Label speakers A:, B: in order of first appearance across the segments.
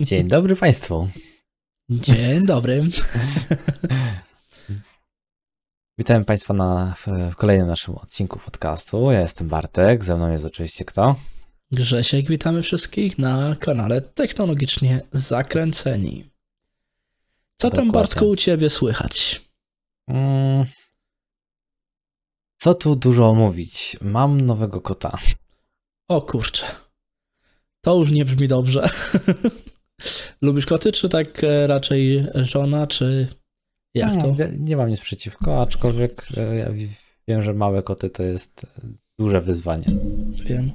A: Dzień dobry Państwu.
B: Dzień dobry.
A: Witam Państwa na, w kolejnym naszym odcinku podcastu. Ja jestem Bartek, ze mną jest oczywiście kto?
B: Grzesiek, witamy wszystkich na kanale Technologicznie Zakręceni. Co Dokładnie. tam Bartku u Ciebie słychać? Mm,
A: co tu dużo mówić? Mam nowego kota.
B: O kurczę. To już nie brzmi dobrze. Lubisz koty, czy tak e, raczej żona, czy jak to?
A: Nie, nie mam nic przeciwko, aczkolwiek e, ja wiem, że małe koty to jest duże wyzwanie.
B: Wiem.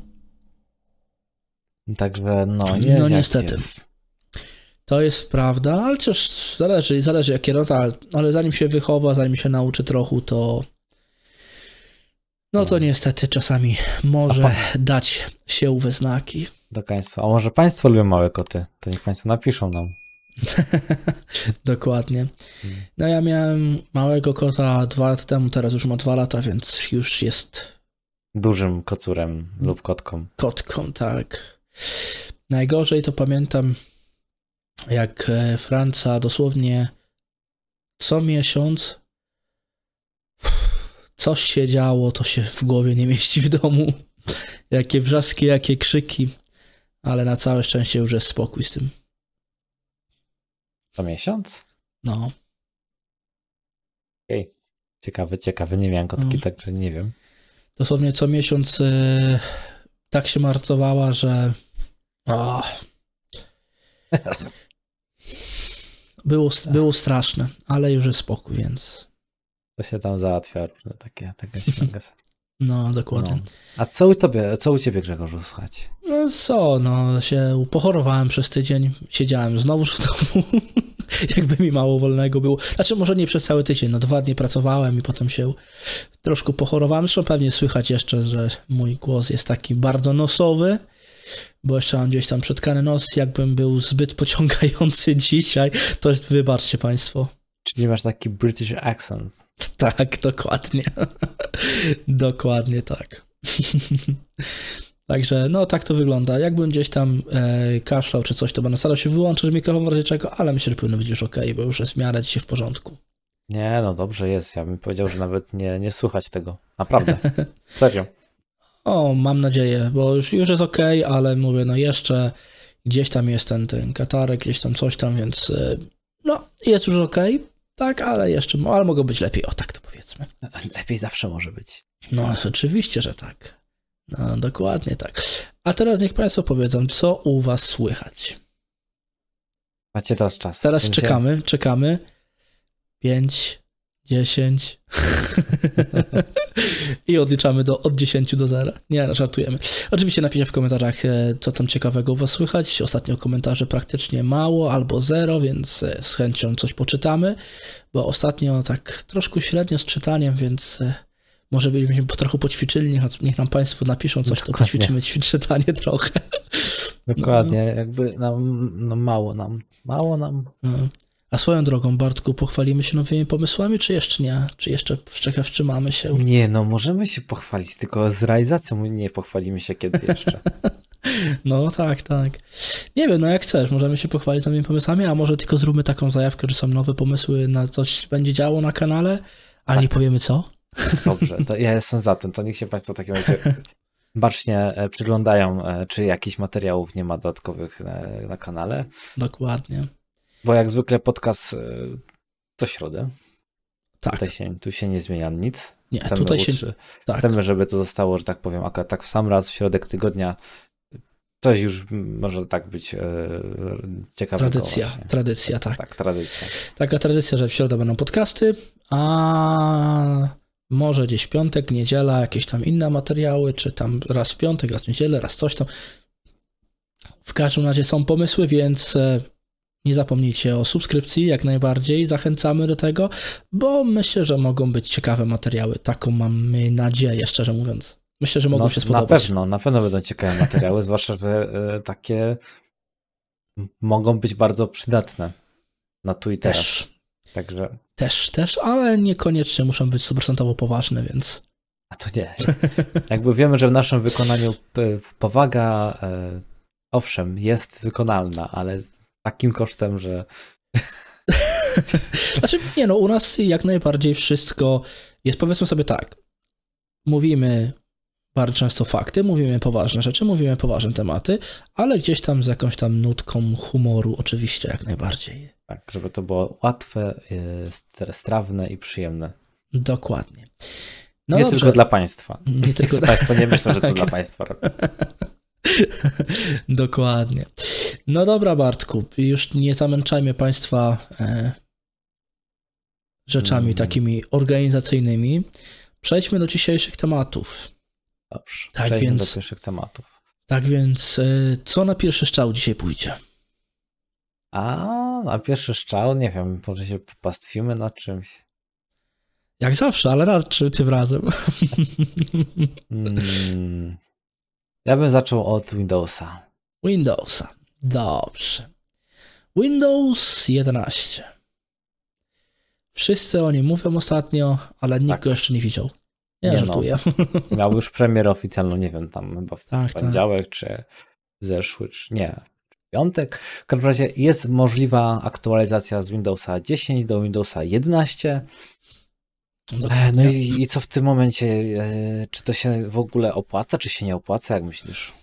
A: Także no, jest no niestety. Jest.
B: To jest prawda, ale też zależy, zależy jakie rota, ale zanim się wychowa, zanim się nauczy trochę, to no to no. niestety czasami może dać się we znaki
A: do Państwa. A może Państwo lubią małe koty? To niech Państwo napiszą nam.
B: Dokładnie. No ja miałem małego kota dwa lata temu, teraz już ma dwa lata, więc już jest...
A: Dużym kocurem lub kotką.
B: Kotką, tak. Najgorzej to pamiętam, jak e, Franca dosłownie co miesiąc coś się działo, to się w głowie nie mieści w domu. Jakie wrzaski, jakie krzyki ale na całe szczęście już jest spokój z tym.
A: Co miesiąc?
B: No.
A: Okej. Okay. Ciekawe, ciekawe. Nie miałem kotki, no. także nie wiem.
B: Dosłownie co miesiąc e, tak się marcowała, że o, było, było straszne, ale już jest spokój, więc...
A: To się tam załatwia takie, takie
B: No, dokładnie. No.
A: A co u, tobie, co u ciebie, Grzegorzu, słuchać?
B: No co, no się pochorowałem przez tydzień, siedziałem znowu w domu, jakby mi mało wolnego było. Znaczy może nie przez cały tydzień, no dwa dni pracowałem i potem się troszkę pochorowałem. Zresztą pewnie słychać jeszcze, że mój głos jest taki bardzo nosowy, bo jeszcze mam gdzieś tam przetkany nos, jakbym był zbyt pociągający dzisiaj, to wybaczcie państwo.
A: Czyli masz taki British accent.
B: Tak, dokładnie. dokładnie tak. Także no tak to wygląda. Jakbym gdzieś tam e, kaszlał czy coś, to będę starał się wyłączyć mikrofon razie czego, ale myślę, że powinno być już ok, bo już jest w miarę dzisiaj w porządku.
A: Nie, no dobrze jest. Ja bym powiedział, że nawet nie, nie słuchać tego. Naprawdę. Serio.
B: o, mam nadzieję, bo już, już jest ok, ale mówię, no jeszcze gdzieś tam jest ten, ten katarek, gdzieś tam coś tam, więc e, no jest już ok, tak, ale jeszcze, ale mogą być lepiej, o tak to powiedzmy.
A: Lepiej zawsze może być.
B: No, oczywiście, że tak. No, dokładnie tak. A teraz niech Państwo powiedzą, co u Was słychać.
A: Macie teraz czas.
B: Teraz czekamy, czekamy. Pięć, dziesięć. I odliczamy do, od 10 do 0. Nie, no, żartujemy. Oczywiście napiszcie w komentarzach, e, co tam ciekawego u Was słychać. Ostatnio komentarzy praktycznie mało albo zero, więc e, z chęcią coś poczytamy, bo ostatnio tak troszkę średnio z czytaniem, więc e, może byśmy trochę poćwiczyli, niech, niech nam Państwo napiszą coś, Dokładnie. to poćwiczymy czytanie trochę.
A: Dokładnie, no. jakby nam, no mało nam, mało nam.
B: A swoją drogą, Bartku, pochwalimy się nowymi pomysłami, czy jeszcze nie? Czy jeszcze wstrzymamy się?
A: Nie, no możemy się pochwalić, tylko z realizacją nie pochwalimy się kiedy jeszcze.
B: no tak, tak. Nie wiem, no jak chcesz, możemy się pochwalić nowymi pomysłami, a może tylko zróbmy taką zajawkę, że są nowe pomysły na coś będzie działo na kanale, ale tak. nie powiemy co.
A: Dobrze, to ja jestem za tym, to niech się Państwo w takim razie bacznie e, przyglądają, e, czy jakichś materiałów nie ma dodatkowych na, e, na kanale.
B: Dokładnie.
A: Bo jak zwykle podcast co środę. Tak. Tutaj się, tu się nie zmienia nic.
B: Nie, chcemy tutaj się... Utrzy...
A: Tak. Chcemy, żeby to zostało, że tak powiem, akurat tak w sam raz w środek tygodnia Coś już może tak być e, ciekawe.
B: Tradycja, tradycja, tak.
A: Tak, tradycja.
B: Taka tradycja, że w środę będą podcasty, a może gdzieś piątek, niedziela, jakieś tam inne materiały, czy tam raz w piątek, raz w niedzielę, raz coś tam. W każdym razie są pomysły, więc e, nie zapomnijcie o subskrypcji, jak najbardziej zachęcamy do tego, bo myślę, że mogą być ciekawe materiały. Taką mamy nadzieję, szczerze mówiąc. Myślę, że mogą no, się spodobać.
A: Na pewno, na pewno będą ciekawe materiały, zwłaszcza, że e, takie mogą być bardzo przydatne na teraz. Też. Także...
B: Też, też, ale niekoniecznie muszą być 100% poważne, więc...
A: A to nie. Jakby wiemy, że w naszym wykonaniu powaga, e, owszem, jest wykonalna, ale takim kosztem, że.
B: znaczy, nie no, u nas jak najbardziej wszystko jest, powiedzmy sobie tak. Mówimy bardzo często fakty, mówimy poważne rzeczy, mówimy poważne tematy, ale gdzieś tam z jakąś tam nutką humoru, oczywiście, jak najbardziej.
A: Tak, żeby to było łatwe, y, strawne i przyjemne.
B: Dokładnie.
A: No nie dobrze. tylko dla państwa.
B: Nie tylko
A: dla... Państwo nie myślą, że to dla państwa robię.
B: Dokładnie. No dobra, Bartku, już nie zamęczajmy państwa e, rzeczami hmm. takimi organizacyjnymi. Przejdźmy do dzisiejszych tematów.
A: Dobrze, tak przejdźmy więc, do pierwszych tematów.
B: Tak więc, e, co na pierwszy strzał dzisiaj pójdzie?
A: A, na pierwszy strzał, nie wiem, może się popastwimy nad czymś.
B: Jak zawsze, ale czym tym razem?
A: Hmm. Ja bym zaczął od Windowsa.
B: Windowsa. Dobrze. Windows 11. Wszyscy o nim mówią ostatnio, ale nikt tak. go jeszcze nie widział. Ja nie no. żartuję.
A: No. Miał już premierę oficjalną, nie wiem, tam chyba w tak, tak. poniedziałek, tak. czy zeszły, czy nie, piątek. W każdym razie jest możliwa aktualizacja z Windowsa 10 do Windowsa 11. E, no i, i, co w tym momencie? E, czy to się w ogóle opłaca, czy się nie opłaca, jak myślisz?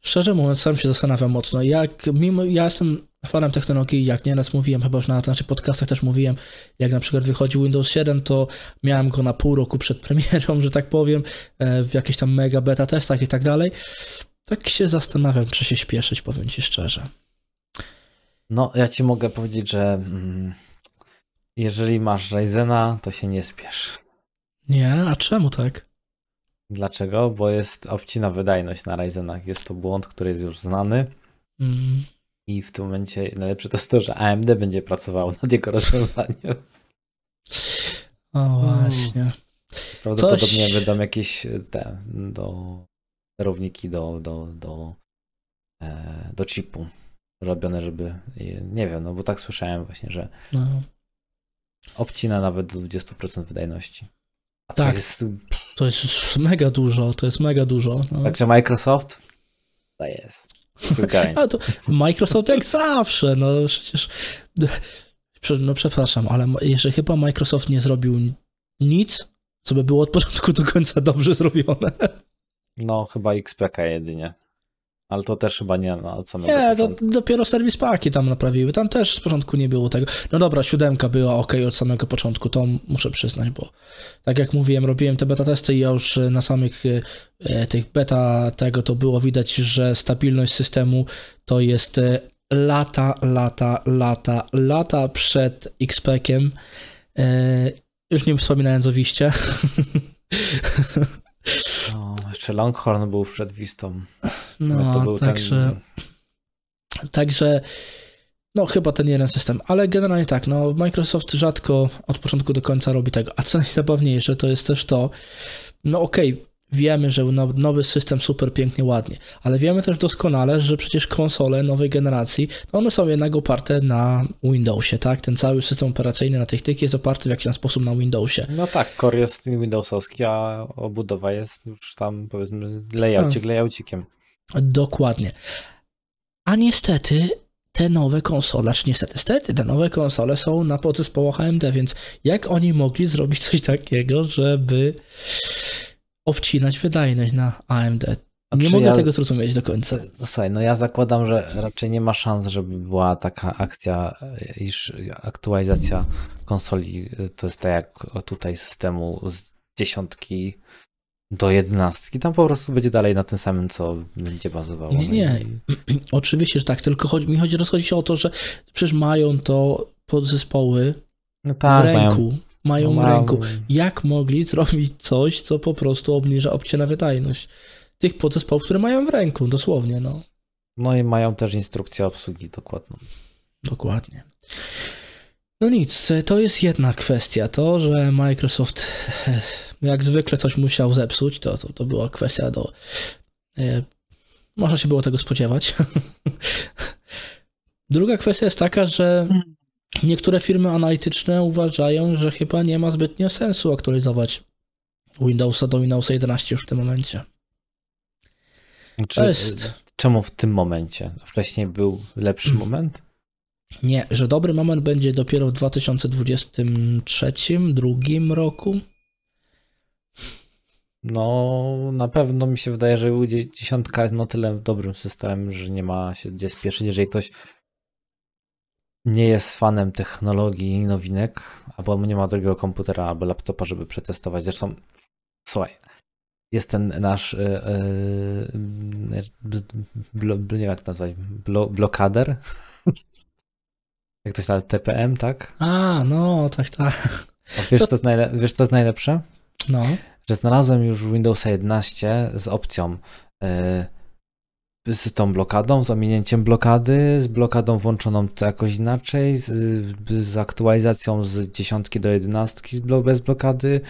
B: Szczerze mówiąc, sam się zastanawiam mocno. Jak mimo, ja jestem fanem technologii, jak nieraz mówiłem, chyba już na naszych podcastach też mówiłem, jak na przykład wychodził Windows 7, to miałem go na pół roku przed premierą, że tak powiem, e, w jakichś tam mega beta testach i tak dalej. Tak się zastanawiam, czy się śpieszyć, powiem ci szczerze.
A: No, ja ci mogę powiedzieć, że mm, jeżeli masz Ryzena, to się nie spiesz.
B: Nie, a czemu tak?
A: Dlaczego? Bo jest obcina wydajność na Ryzenach. Jest to błąd, który jest już znany. Mm. I w tym momencie najlepsze to jest to, że AMD będzie pracowało nad jego rozwiązaniem.
B: O właśnie.
A: Prawdopodobnie Coś... będą jakieś te do sterowniki do, do, do, e, do chipu robione, żeby nie wiem, no bo tak słyszałem właśnie, że no. Obcina nawet do 20% wydajności.
B: A tak, to jest... to jest mega dużo, to jest mega dużo.
A: No. Także Microsoft to jest.
B: A to Microsoft jak zawsze, no przecież no przepraszam, ale jeszcze chyba Microsoft nie zrobił nic, co by było od początku do końca dobrze zrobione.
A: No, chyba XPK jedynie. Ale to też chyba nie na od samego
B: Nie, to dopiero serwis paki tam naprawiły. Tam też z początku nie było tego. No dobra, siódemka była ok od samego początku, to muszę przyznać, bo tak jak mówiłem, robiłem te beta testy i ja już na samych e, tych beta tego to było widać, że stabilność systemu to jest e, lata, lata, lata, lata przed XPkiem. E, już nie wspominając o Wiście.
A: No, jeszcze Longhorn był przed Wistą.
B: No, to był także, ten... także no chyba ten jeden system, ale generalnie tak, no Microsoft rzadko od początku do końca robi tego, a co najzabawniejsze to jest też to, no okej, okay, wiemy, że nowy system super pięknie, ładnie, ale wiemy też doskonale, że przecież konsole nowej generacji, no one są jednak oparte na Windowsie, tak? Ten cały system operacyjny na tych tych jest oparty w jakiś sposób na Windowsie.
A: No tak, core jest Windowsowski, a obudowa jest już tam powiedzmy layoutik, layoucikiem.
B: Dokładnie. A niestety te nowe konsole, czy niestety, stety, te nowe konsole są na podzespołach AMD, więc jak oni mogli zrobić coś takiego, żeby obcinać wydajność na AMD. Nie mogę ja, tego zrozumieć do końca.
A: No słuchaj, no ja zakładam, że raczej nie ma szans, żeby była taka akcja, iż aktualizacja konsoli to jest tak jak tutaj systemu z dziesiątki do jedenastki. Tam po prostu będzie dalej na tym samym, co będzie bazowało.
B: Nie, nie. Oczywiście, że tak, tylko chodzi, mi chodzi, rozchodzi się o to, że przecież mają to podzespoły no tak, w ręku. Mają mają w ręku. Jak mogli zrobić coś, co po prostu obniża obcięna wydajność tych podzespołów, które mają w ręku, dosłownie, no.
A: No i mają też instrukcję obsługi dokładną.
B: Dokładnie. No nic, to jest jedna kwestia. To, że Microsoft jak zwykle coś musiał zepsuć, to, to, to była kwestia do. E, można się było tego spodziewać. Druga kwestia jest taka, że Niektóre firmy analityczne uważają, że chyba nie ma zbytnio sensu aktualizować Windowsa do Windowsa 11 już w tym momencie.
A: Czy, jest... Czemu w tym momencie? Wcześniej był lepszy hmm. moment?
B: Nie, że dobry moment będzie dopiero w 2023, drugim roku.
A: No, na pewno mi się wydaje, że dziesiątka jest na tyle dobrym systemem, że nie ma się gdzie spieszyć. Jeżeli ktoś nie jest fanem technologii i nowinek, albo nie ma drugiego komputera albo laptopa, żeby przetestować. Zresztą, słuchaj, jest ten nasz, yy, nie wiem jak to nazwać, blo, blokader. jak to jest nawet TPM, tak?
B: A, no, tak, tak.
A: A wiesz, to... co jest najle- wiesz, co jest najlepsze?
B: No.
A: Że znalazłem już Windows 11 z opcją yy, z tą blokadą, z ominięciem blokady, z blokadą włączoną jakoś inaczej, z, z aktualizacją z dziesiątki do jedenastki bez blokady,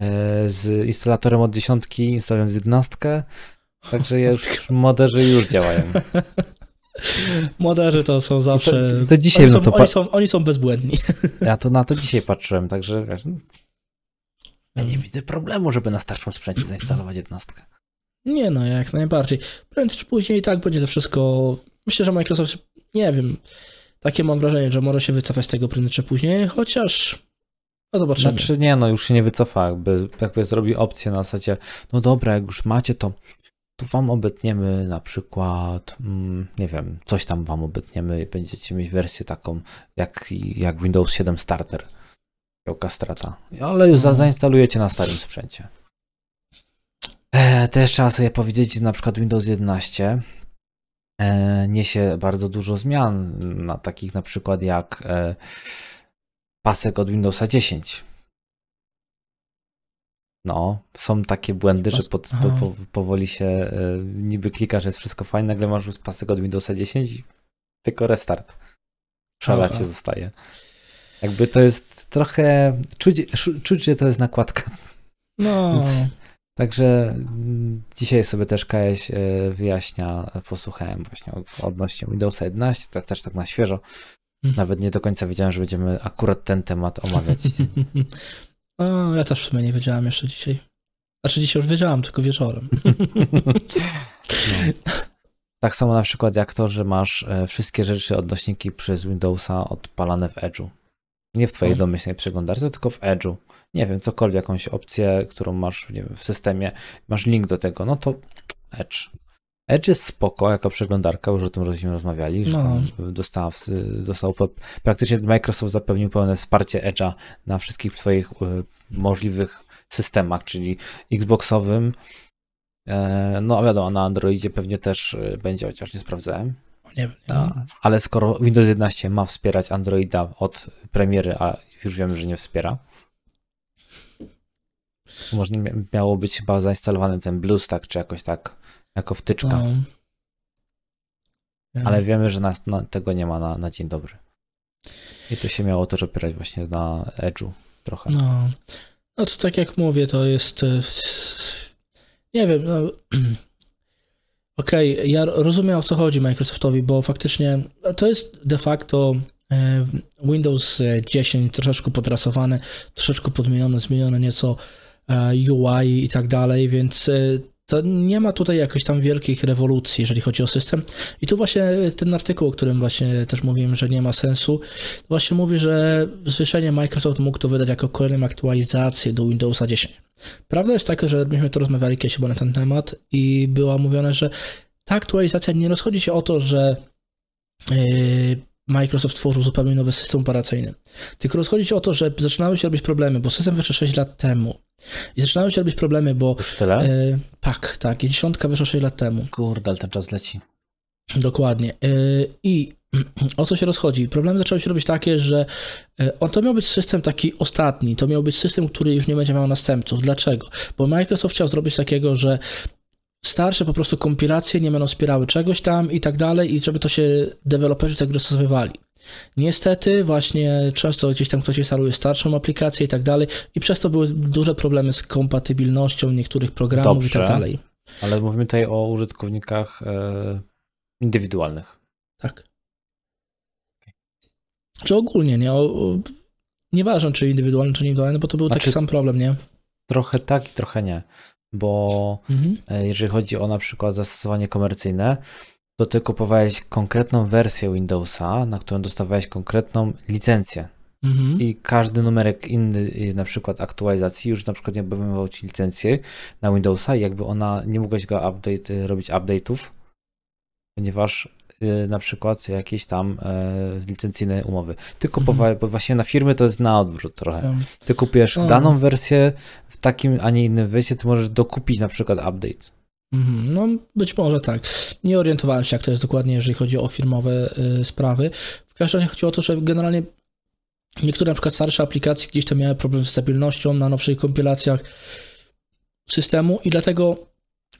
A: e, z instalatorem od dziesiątki instalując jedenastkę. Także już moderzy już działają.
B: Moderzy to są zawsze.
A: To, to dzisiaj
B: oni,
A: są,
B: to oni, są, oni są bezbłędni.
A: Ja to na to dzisiaj patrzyłem, także wiesz, no, ja nie widzę problemu, żeby na starszym sprzęcie zainstalować jedenastkę.
B: Nie no, jak najbardziej. Prędzej czy później tak będzie to wszystko. Myślę, że Microsoft, nie wiem, takie mam wrażenie, że może się wycofać z tego prędzej czy później, chociaż no zobaczymy.
A: Znaczy nie, no już się nie wycofa, jakby, jakby zrobi opcję na zasadzie, no dobra, jak już macie to, tu wam obetniemy na przykład, mm, nie wiem, coś tam wam obetniemy i będziecie mieć wersję taką jak, jak Windows 7 Starter, strata, ale już no. zainstalujecie na starym sprzęcie. E, też trzeba sobie powiedzieć, że na przykład Windows 11 e, niesie bardzo dużo zmian, na takich na przykład jak e, pasek od Windowsa 10. No, są takie błędy, że pod, po, po, powoli się niby klikasz, jest wszystko fajne, nagle masz już pasek od Windowsa 10 tylko restart. W szalacie zostaje. Jakby to jest trochę, czuć, czuć, że to jest nakładka.
B: No. Więc
A: Także mm, dzisiaj sobie też KS e, wyjaśnia, posłuchałem właśnie odnośnie Windowsa 11, to też tak na świeżo. Mhm. Nawet nie do końca wiedziałem, że będziemy akurat ten temat omawiać.
B: O, ja też w sumie nie wiedziałem jeszcze dzisiaj. Znaczy dzisiaj już wiedziałam, tylko wieczorem.
A: No. Tak samo na przykład jak to, że masz e, wszystkie rzeczy, odnośniki przez Windowsa odpalane w Edge'u. Nie w twojej domyślnej przeglądarce, tylko w Edge'u nie wiem, cokolwiek, jakąś opcję, którą masz wiem, w systemie, masz link do tego, no to Edge. Edge jest spoko jako przeglądarka, już o tym żeśmy rozmawiali, że no. dostała, dostał praktycznie Microsoft zapewnił pełne wsparcie Edge'a na wszystkich swoich y, możliwych systemach, czyli Xboxowym, e, no a wiadomo, na Androidzie pewnie też y, będzie, chociaż nie sprawdzałem.
B: Nie, nie.
A: Ale skoro Windows 11 ma wspierać Androida od premiery, a już wiemy, że nie wspiera, można miało być chyba zainstalowany ten BlueStack, czy jakoś tak, jako wtyczka. No. Ale wiemy, że na, na, tego nie ma na, na dzień dobry. I to się miało też opierać właśnie na Edge'u trochę.
B: No. to tak jak mówię, to jest e, nie wiem, no okej, okay, ja rozumiem o co chodzi Microsoftowi, bo faktycznie to jest de facto e, Windows 10 troszeczkę podrasowane, troszeczkę podmienione, zmienione nieco E, UI i tak dalej, więc e, to nie ma tutaj jakiejś tam wielkich rewolucji, jeżeli chodzi o system. I tu właśnie ten artykuł, o którym właśnie też mówiłem, że nie ma sensu, właśnie mówi, że zwyczajnie Microsoft mógł to wydać jako kolejną aktualizację do Windowsa 10. Prawda jest taka, że myśmy to rozmawiali kiedyś chyba na ten temat i było mówione, że ta aktualizacja nie rozchodzi się o to, że yy, Microsoft tworzył zupełnie nowy system operacyjny. Tylko rozchodzi się o to, że zaczynały się robić problemy, bo system wyszedł 6 lat temu. I zaczynały się robić problemy, bo...
A: Już tyle?
B: E, tak, tak. Dziesiątka wyszła 6 lat temu.
A: Kurde, ale ten czas leci.
B: Dokładnie. E, I o co się rozchodzi? Problemy zaczęły się robić takie, że e, on to miał być system taki ostatni, to miał być system, który już nie będzie miał następców. Dlaczego? Bo Microsoft chciał zrobić takiego, że starsze po prostu kompilacje nie będą wspierały czegoś tam i tak dalej i żeby to się deweloperzy tak dostosowywali. Niestety właśnie często gdzieś tam ktoś instaluje starszą aplikację i tak dalej i przez to były duże problemy z kompatybilnością niektórych programów Dobrze, i tak dalej.
A: Ale mówimy tutaj o użytkownikach e, indywidualnych.
B: Tak. Czy ogólnie, nie? O, o, nieważne czy indywidualny, czy indywidualny, bo to był znaczy, taki sam problem, nie?
A: Trochę tak i trochę nie bo mhm. E, jeżeli chodzi o na przykład zastosowanie komercyjne, to ty kupowałeś konkretną wersję Windowsa, na którą dostawałeś konkretną licencję. Mhm. I każdy numerek inny, na przykład aktualizacji, już na przykład nie obejmował ci licencję na Windowsa, jakby ona, nie mogłeś go update, robić update'ów, ponieważ na przykład jakieś tam e, licencyjne umowy. Ty kupowałeś, mhm. bo właśnie na firmy to jest na odwrót trochę. Ty kupujesz daną wersję w takim, a nie innym wersji, ty możesz dokupić na przykład update.
B: Mhm, no, być może tak. Nie orientowałem się, jak to jest dokładnie, jeżeli chodzi o firmowe y, sprawy. W każdym razie chodziło o to, że generalnie niektóre na przykład starsze aplikacje gdzieś tam miały problem z stabilnością na nowszych kompilacjach systemu i dlatego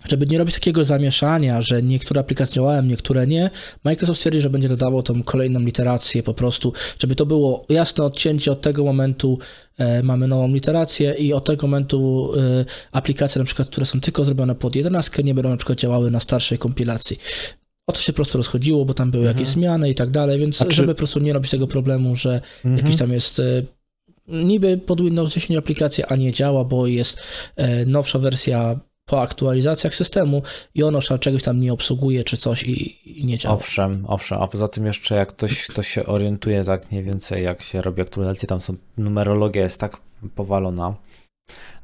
B: żeby nie robić takiego zamieszania, że niektóre aplikacje działają, niektóre nie, Microsoft stwierdzi, że będzie dodawał tą kolejną literację po prostu, żeby to było jasne odcięcie od tego momentu e, mamy nową literację i od tego momentu e, aplikacje na przykład, które są tylko zrobione pod 11 nie będą na przykład działały na starszej kompilacji. O to się po prostu rozchodziło, bo tam były mhm. jakieś zmiany i tak dalej, więc czy... żeby po prostu nie robić tego problemu, że mhm. jakiś tam jest e, niby pod Windows 10 aplikacja, a nie działa, bo jest e, nowsza wersja po aktualizacjach systemu i ono czegoś tam nie obsługuje czy coś i, i, nie działa.
A: Owszem, owszem, a poza tym jeszcze jak ktoś, ktoś się orientuje tak mniej więcej jak się robi aktualizacje, tam są, numerologia jest tak powalona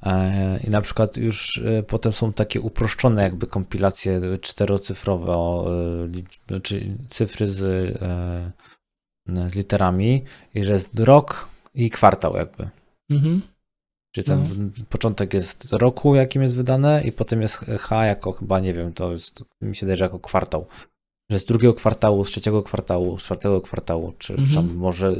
A: e, i na przykład już e, potem są takie uproszczone jakby kompilacje czterocyfrowe, e, czy cyfry z, z literami i że jest rok i kwartał jakby. Mhm. Czyli ten no. początek jest roku, jakim jest wydane, i potem jest H jako chyba, nie wiem, to jest, mi się daje, że jako kwartał. Że z drugiego kwartału, z trzeciego kwartału, z czwartego kwartału, czy mhm. może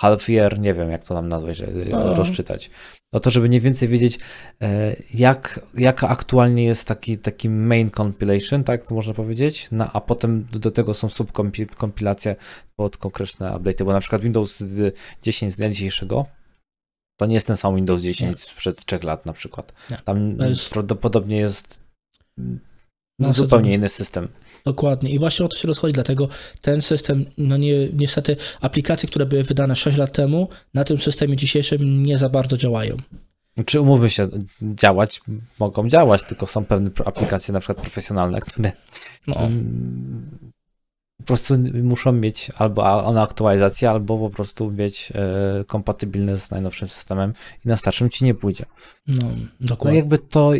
A: half year, nie wiem jak to nam nazwać, no. rozczytać. No to, żeby mniej więcej wiedzieć, e, jak, jaka aktualnie jest taki, taki main compilation, tak to można powiedzieć, no, a potem do, do tego są subkompilacje pod konkretne update, bo na przykład Windows 10 z dnia dzisiejszego to nie jest ten sam Windows 10 nie. sprzed 3 lat na przykład. Nie. Tam jest... prawdopodobnie jest no, zupełnie inny system.
B: Dokładnie. I właśnie o to się rozchodzi, dlatego ten system, no nie, niestety aplikacje, które były wydane 6 lat temu, na tym systemie dzisiejszym nie za bardzo działają.
A: Czy umówmy się, działać mogą działać, tylko są pewne aplikacje na przykład profesjonalne, które no po prostu muszą mieć albo one aktualizację, albo po prostu mieć e, kompatybilne z najnowszym systemem i na starszym ci nie pójdzie.
B: No, dokładnie.
A: No jakby to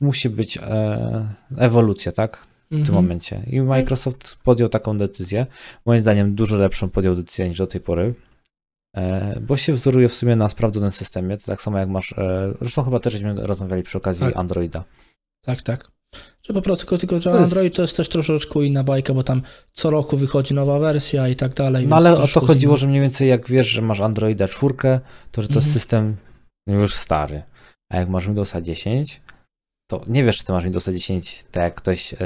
A: musi być e, ewolucja, tak? W tym mhm. momencie. I Microsoft podjął taką decyzję. Moim zdaniem dużo lepszą podjął decyzję niż do tej pory. E, bo się wzoruje w sumie na sprawdzonym systemie, to tak samo jak masz, zresztą chyba też żeśmy rozmawiali przy okazji tak. Androida.
B: Tak, tak. Że po prostu tylko, że Android to jest też troszeczkę inna bajka, bo tam co roku wychodzi nowa wersja i tak dalej.
A: No ale o to chodziło, że mniej więcej jak wiesz, że masz Androida 4, to że to jest mhm. system już stary. A jak masz Windowsa 10, to nie wiesz, czy ty masz Windowsa 10, tak jak ktoś e,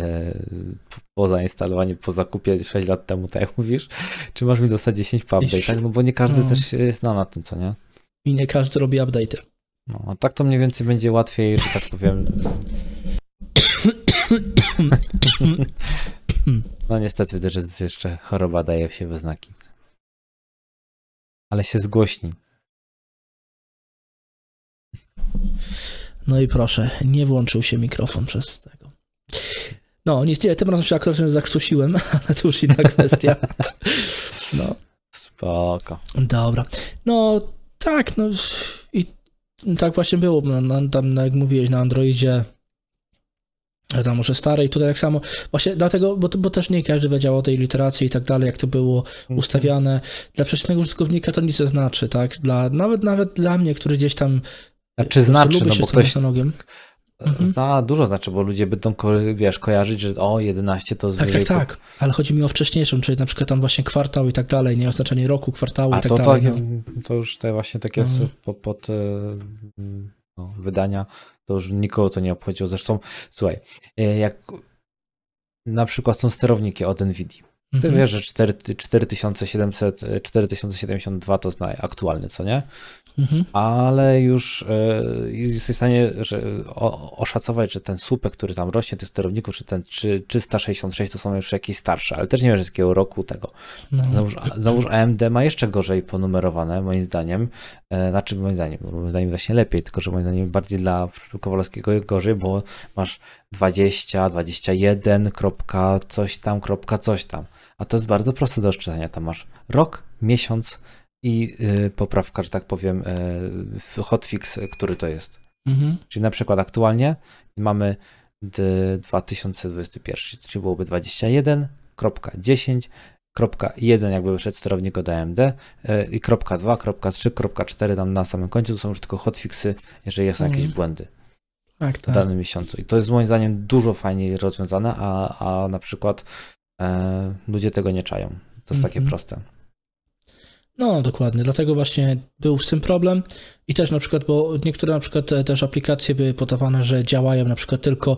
A: po zainstalowaniu, po zakupie 6 lat temu, tak jak mówisz, czy masz Windowsa 10 po update, tak? No bo nie każdy no. też jest na, na tym, co nie?
B: I nie każdy robi update.
A: No, a tak to mniej więcej będzie łatwiej, że tak powiem, no niestety też jest jeszcze choroba daje się we znaki. Ale się zgłośni.
B: No i proszę, nie włączył się mikrofon przez tego. No, nic, nie, tym razem się akurat zakrztusiłem, ale to już inna kwestia. No.
A: Spoko.
B: Dobra. No, tak, no i tak właśnie było. No tam, jak mówiłeś, na Androidzie tam może starej, tutaj tak samo, właśnie dlatego, bo, bo też nie każdy wiedział o tej literacji i tak dalej, jak to było mhm. ustawiane. Dla przeciętnego użytkownika to nic nie znaczy, tak? Dla, nawet, nawet dla mnie, który gdzieś tam
A: znaczy znaczy, no bo ktoś mhm. zna dużo znaczy, bo ludzie będą, wiesz, kojarzyć, że o, 11 to
B: Tak, tak, tak, ale chodzi mi o wcześniejszą, czyli na przykład tam właśnie kwartał i tak dalej, nie oznaczenie roku, kwartału A i tak
A: to,
B: dalej.
A: To, no. to już te właśnie takie mhm. pod, pod e, no, wydania to już nikogo to nie obchodziło. Zresztą, słuchaj, e, jak na przykład są sterowniki od NVIDIA, Ty mhm. wiesz, że 4, 4700, 4072 to jest aktualny, co nie? Mhm. Ale już y, jesteś w stanie że, o, oszacować, że ten słupek, który tam rośnie, tych sterowników, czy ten 366 to są już jakieś starsze, ale też nie wiem, z jakiego roku tego. No. AMD ma jeszcze gorzej ponumerowane, moim zdaniem. E, znaczy, moim zdaniem, moim zdaniem właśnie lepiej, tylko że moim zdaniem bardziej dla Kowalskiego gorzej, bo masz 20, 21, kropka, coś tam, kropka, coś tam. A to jest bardzo proste do odczytania. Tam masz rok, miesiąc i yy, poprawka, że tak powiem, yy, hotfix, który to jest. Mhm. Czyli na przykład aktualnie mamy 2021, czyli byłoby 21.10.1 jakby wyszedł sterownik od AMD yy, i kropka 2, kropka 3, kropka 4 tam na samym końcu to są już tylko hotfixy, jeżeli są jakieś mhm. błędy tak, tak. w danym miesiącu. I to jest moim zdaniem dużo fajniej rozwiązane, a, a na przykład e, ludzie tego nie czają. To jest takie mhm. proste.
B: No, dokładnie. Dlatego właśnie był z tym problem. I też na przykład, bo niektóre na przykład też aplikacje były podawane, że działają na przykład tylko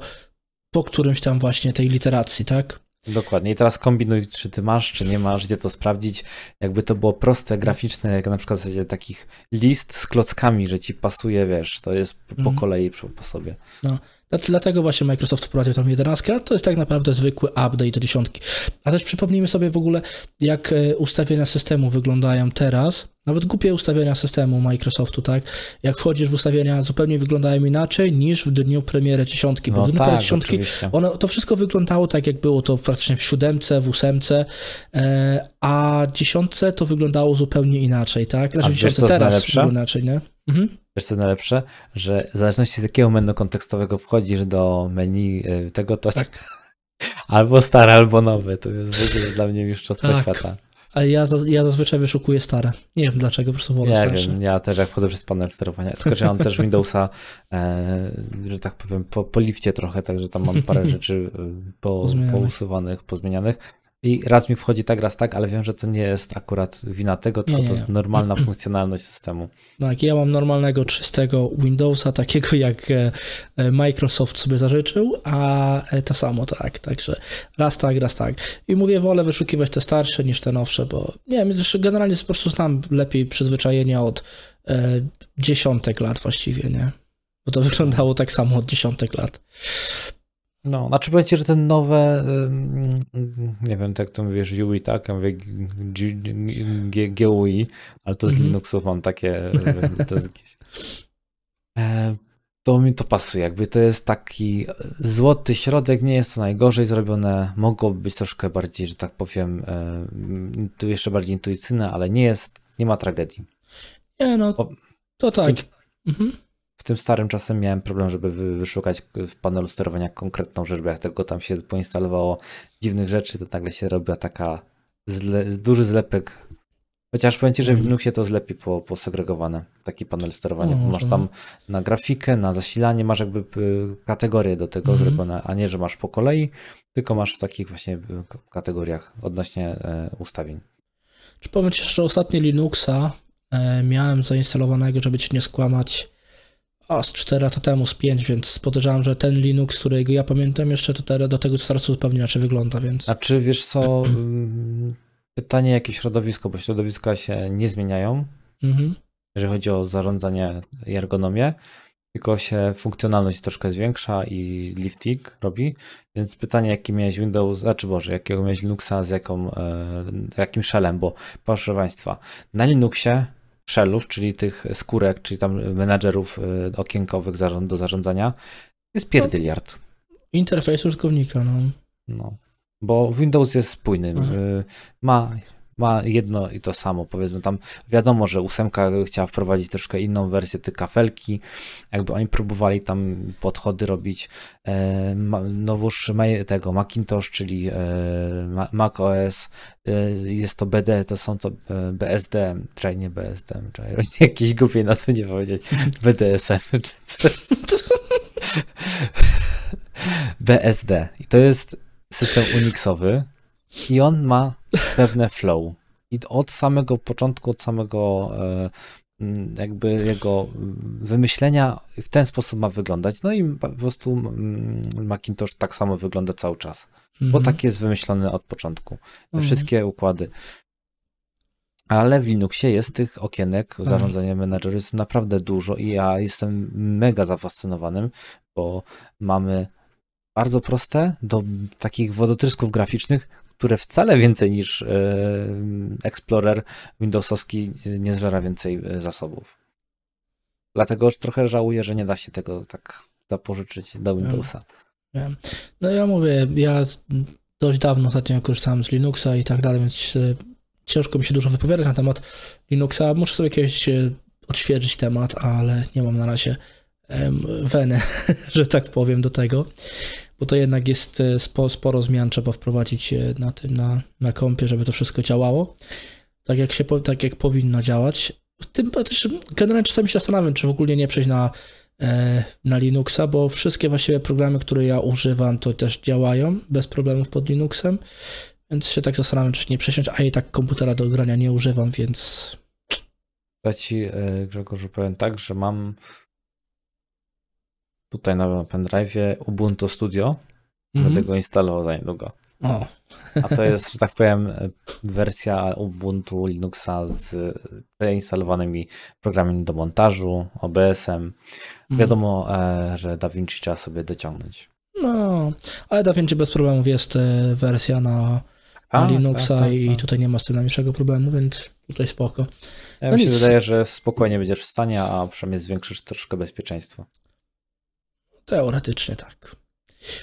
B: po którymś tam właśnie tej literacji, tak?
A: Dokładnie. I teraz kombinuj, czy ty masz, czy nie masz, gdzie to sprawdzić. Jakby to było proste, graficzne, jak na przykład w zasadzie takich list z klockami, że ci pasuje, wiesz, to jest po mm. kolei po sobie.
B: No. Dlatego właśnie Microsoft wprowadził tam 11, a to jest tak naprawdę zwykły update do dziesiątki. A też przypomnijmy sobie w ogóle, jak e, ustawienia systemu wyglądają teraz. Nawet głupie ustawienia systemu Microsoftu, tak? Jak wchodzisz w ustawienia, zupełnie wyglądają inaczej niż w dniu premiery dziesiątki. Bo no w dniu tak, premiery dziesiątki ono, to wszystko wyglądało tak, jak było to praktycznie w siódemce, w ósemce, e, a dziesiątce to wyglądało zupełnie inaczej, tak?
A: Znaczy, a w dziesiątce teraz wygląda inaczej, nie? Mhm. Wiesz co najlepsze? Że w zależności z jakiego menu kontekstowego wchodzisz do menu y, tego, to tak. albo stare, albo nowe. To jest w ogóle dla mnie mistrzostwo tak. świata.
B: A ja, ja zazwyczaj wyszukuję stare. Nie wiem dlaczego, po prostu wolę Nie starsze. wiem,
A: ja też jak wchodzę przez panel sterowania. Tylko, że mam też Windowsa, e, że tak powiem, po, po lifcie trochę, także tam mam parę rzeczy y, po, pousuwanych, pozmienianych. I raz mi wchodzi tak, raz tak, ale wiem, że to nie jest akurat wina tego, tylko nie, nie. to jest normalna funkcjonalność systemu.
B: No jak ja mam normalnego, czystego Windowsa, takiego jak e, e, Microsoft sobie zażyczył, a e, to samo tak, także raz tak, raz tak. I mówię, wolę wyszukiwać te starsze niż te nowsze, bo nie wiem, generalnie po prostu znam lepiej przyzwyczajenia od e, dziesiątek lat właściwie, nie? Bo to wyglądało tak samo od dziesiątek lat.
A: No, znaczy powiedzcie, że ten nowe, nie wiem, tak to mówisz, UI, tak? Ja mówię GUI, ale to z mhm. Linuxów mam takie, to, jest, e, to mi to pasuje, jakby to jest taki złoty środek, nie jest to najgorzej zrobione, mogłoby być troszkę bardziej, że tak powiem, e, tu jeszcze bardziej intuicyjne, ale nie jest, nie ma tragedii.
B: Nie, no, to tak.
A: Mhm w tym starym czasem miałem problem, żeby wyszukać w panelu sterowania konkretną rzecz, bo jak tego tam się poinstalowało dziwnych rzeczy, to nagle się robiła taka zle, duży zlepek. Chociaż powiem Ci, że w mhm. Linuxie to jest lepiej po, posegregowane, taki panel sterowania. Masz tam na grafikę, na zasilanie, masz jakby kategorie do tego mhm. zrobione, a nie, że masz po kolei, tylko masz w takich właśnie kategoriach odnośnie e, ustawień.
B: Czy powiem Ci, że ostatnie Linuxa e, miałem zainstalowanego, żeby Ci nie skłamać, a z 4 lata temu, z 5, więc podejrzewam, że ten Linux, którego ja pamiętam jeszcze, to teraz do tego startu zupełnie inaczej wygląda, więc...
A: A czy wiesz co, pytanie jakie środowisko, bo środowiska się nie zmieniają, mhm. jeżeli chodzi o zarządzanie i ergonomię, tylko się funkcjonalność troszkę zwiększa i lifting robi, więc pytanie jaki miałeś Windows, znaczy Boże, jakiego miałeś Linuxa z jaką, e, jakim shellem, bo proszę Państwa, na Linuxie shellów, czyli tych skórek, czyli tam menadżerów y, okienkowych do zarządzania, jest pierdyliard.
B: Interfejs użytkownika, no.
A: no. Bo Windows jest spójny. Mhm. Ma ma jedno i to samo, powiedzmy tam wiadomo, że ósemka chciała wprowadzić troszkę inną wersję, te kafelki, jakby oni próbowali tam podchody robić, e, nowóż tego Macintosh, czyli e, Mac OS, e, jest to BD, to są to e, BSD, czy nie BSD, czy jakieś głupie nazwy nie powiedzieć, BDSM, czy coś. BSD i to jest system Unixowy, i on ma pewne flow. I od samego początku, od samego e, jakby jego wymyślenia w ten sposób ma wyglądać. No i po prostu Macintosh tak samo wygląda cały czas, mhm. bo tak jest wymyślony od początku. Mhm. Wszystkie układy. Ale w Linuxie jest tych okienek tak. zarządzania menedżeru jest naprawdę dużo i ja jestem mega zafascynowanym, bo mamy bardzo proste do takich wodotrysków graficznych, które wcale więcej niż e, Explorer Windowsowski nie zżera więcej e, zasobów. Dlatego już trochę żałuję, że nie da się tego tak zapożyczyć do Windowsa.
B: No ja mówię, ja dość dawno ostatnio korzystałem z Linuxa i tak dalej, więc e, ciężko mi się dużo wypowiadać na temat Linuxa. Muszę sobie kiedyś odświeżyć temat, ale nie mam na razie weny, że tak powiem, do tego bo to jednak jest e, sporo, sporo zmian trzeba wprowadzić e, na tym, na, na kompie, żeby to wszystko działało tak jak, się, tak jak powinno działać. W tym też generalnie czasami się zastanawiam, czy w ogóle nie przejść na, e, na Linuxa, bo wszystkie właściwie programy, które ja używam, to też działają bez problemów pod Linuxem, więc się tak zastanawiam, czy nie przesiąść, a i tak komputera do grania nie używam, więc...
A: Ja ci, Grzegorzu, powiem tak, że mam tutaj na pendrive Ubuntu Studio. Mhm. Będę go instalował za niedługo. O. A to jest, że tak powiem, wersja Ubuntu Linuxa z preinstalowanymi programami do montażu, OBS-em. Mhm. Wiadomo, e, że DaVinci trzeba sobie dociągnąć.
B: No, ale DaVinci bez problemów jest e, wersja na, a, na Linuxa tak, tak, i tak. tutaj nie ma z tym najmniejszego problemu, więc tutaj spoko.
A: Ja no mi się nic. wydaje, że spokojnie będziesz w stanie, a przynajmniej zwiększysz troszkę bezpieczeństwo.
B: Teoretycznie tak.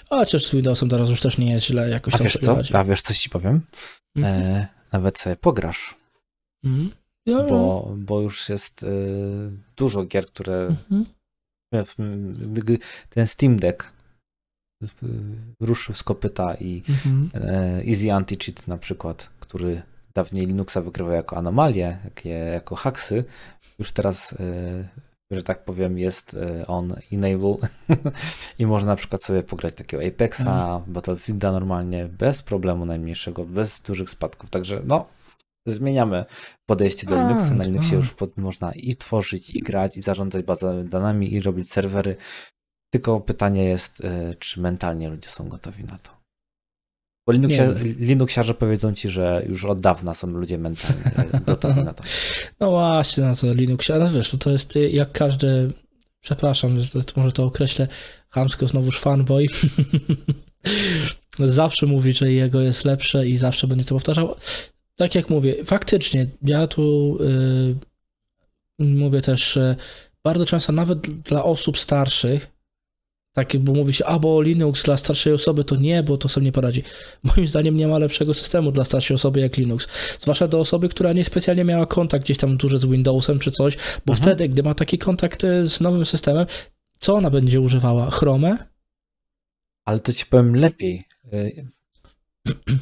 B: A chociaż z Windowsem teraz już też nie jest źle jakoś
A: A wiesz co? A wiesz coś ci powiem? Mhm. E, nawet sobie pograsz. Mhm. Ja, bo, bo już jest e, dużo gier, które mhm. ten Steam Deck ruszył z kopyta i mhm. e, Easy Anti-Cheat na przykład, który dawniej Linuxa wykrywał jako anomalie, jako haksy, już teraz e, że tak powiem, jest e, on enable i można na przykład sobie pograć takiego Apexa, mm. Battlefielda normalnie, bez problemu najmniejszego, bez dużych spadków. Także no, zmieniamy podejście do Linuxa. Na Linuxie już pod, można i tworzyć, i grać, i zarządzać bazami danymi, i robić serwery. Tylko pytanie jest, e, czy mentalnie ludzie są gotowi na to. Bo Linuxia, Linuxiarze powiedzą ci, że już od dawna są ludzie mentalnie gotowi na to.
B: No właśnie, no to Linuxia, no wiesz, to jest jak każdy, przepraszam, że to, może to określę chamsko znowuż fanboy, zawsze mówi, że jego jest lepsze i zawsze będzie to powtarzał. Tak jak mówię, faktycznie, ja tu yy, mówię też, bardzo często nawet dla osób starszych, tak, bo mówi się, a bo Linux dla starszej osoby to nie, bo to sobie nie poradzi. Moim zdaniem nie ma lepszego systemu dla starszej osoby jak Linux. Zwłaszcza do osoby, która niespecjalnie miała kontakt gdzieś tam duży z Windowsem czy coś, bo mhm. wtedy, gdy ma taki kontakt e, z nowym systemem, co ona będzie używała? Chromę?
A: Ale to ci powiem lepiej. E,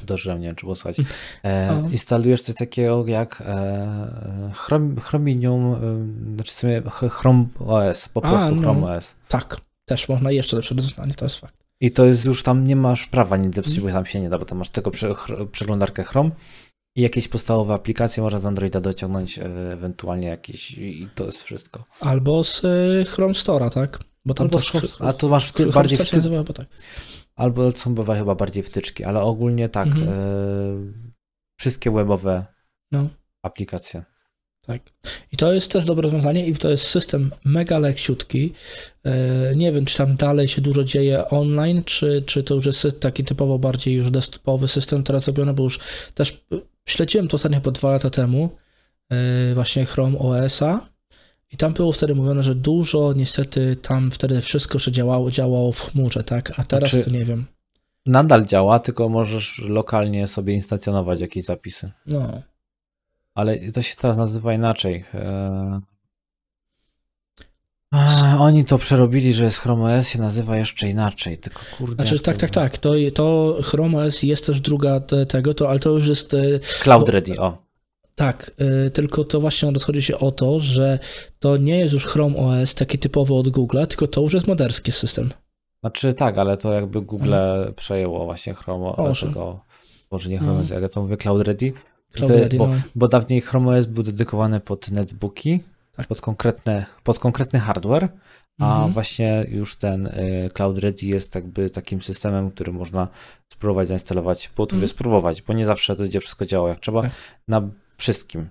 A: Dożyłem, nie wiem, czy było słuchać. E, instalujesz coś takiego jak e, Chrom, Chromium, e, znaczy sobie Chrome OS, po prostu A, no, Chrome OS.
B: Tak też można jeszcze lepsze rozwiązanie, to jest fakt.
A: I to jest już tam, nie masz prawa nic zepsuć, bo tam się nie da, bo tam masz tylko przeglądarkę Chrome i jakieś podstawowe aplikacje można z Androida dociągnąć, e, ewentualnie jakieś i to jest wszystko.
B: Albo z e, Chrome Store'a, tak?
A: Bo tam Albo też, a to masz wty, bardziej wty... tak. Albo są bywa chyba bardziej wtyczki, ale ogólnie tak, mhm. e, wszystkie webowe no. aplikacje.
B: Tak. I to jest też dobre rozwiązanie i to jest system mega lekciutki. E, nie wiem, czy tam dalej się dużo dzieje online, czy, czy to już jest taki typowo bardziej już desktopowy system teraz zrobiony, bo już też śledziłem to ostatnio po dwa lata temu, e, właśnie Chrome OS-a i tam było wtedy mówione, że dużo niestety tam wtedy wszystko jeszcze działało, działało w chmurze, tak? A teraz znaczy, to nie wiem.
A: Nadal działa, tylko możesz lokalnie sobie instancjonować jakieś zapisy. No ale to się teraz nazywa inaczej. E, oni to przerobili, że jest Chrome OS się nazywa jeszcze inaczej, tylko kurde.
B: Znaczy, tak, tak, tak. To, to Chrome OS jest też druga te, tego, to, ale to już jest. E,
A: Cloud Ready, o.
B: Tak, y, tylko to właśnie rozchodzi się o to, że to nie jest już Chrome OS taki typowy od Google'a, tylko to już jest moderski system.
A: Znaczy tak, ale to jakby Google hmm. przejęło właśnie Chrome OS, tego, może nie Chrome OS, jak ja to mówię, Cloud Ready, Bo, bo dawniej Chrome OS był dedykowany pod netbooki, tak. pod, konkretne, pod konkretny hardware, a mhm. właśnie już ten y, Cloud Ready jest jakby takim systemem, który można spróbować zainstalować, po to mhm. spróbować, bo nie zawsze to będzie wszystko działało jak trzeba, tak. na wszystkim.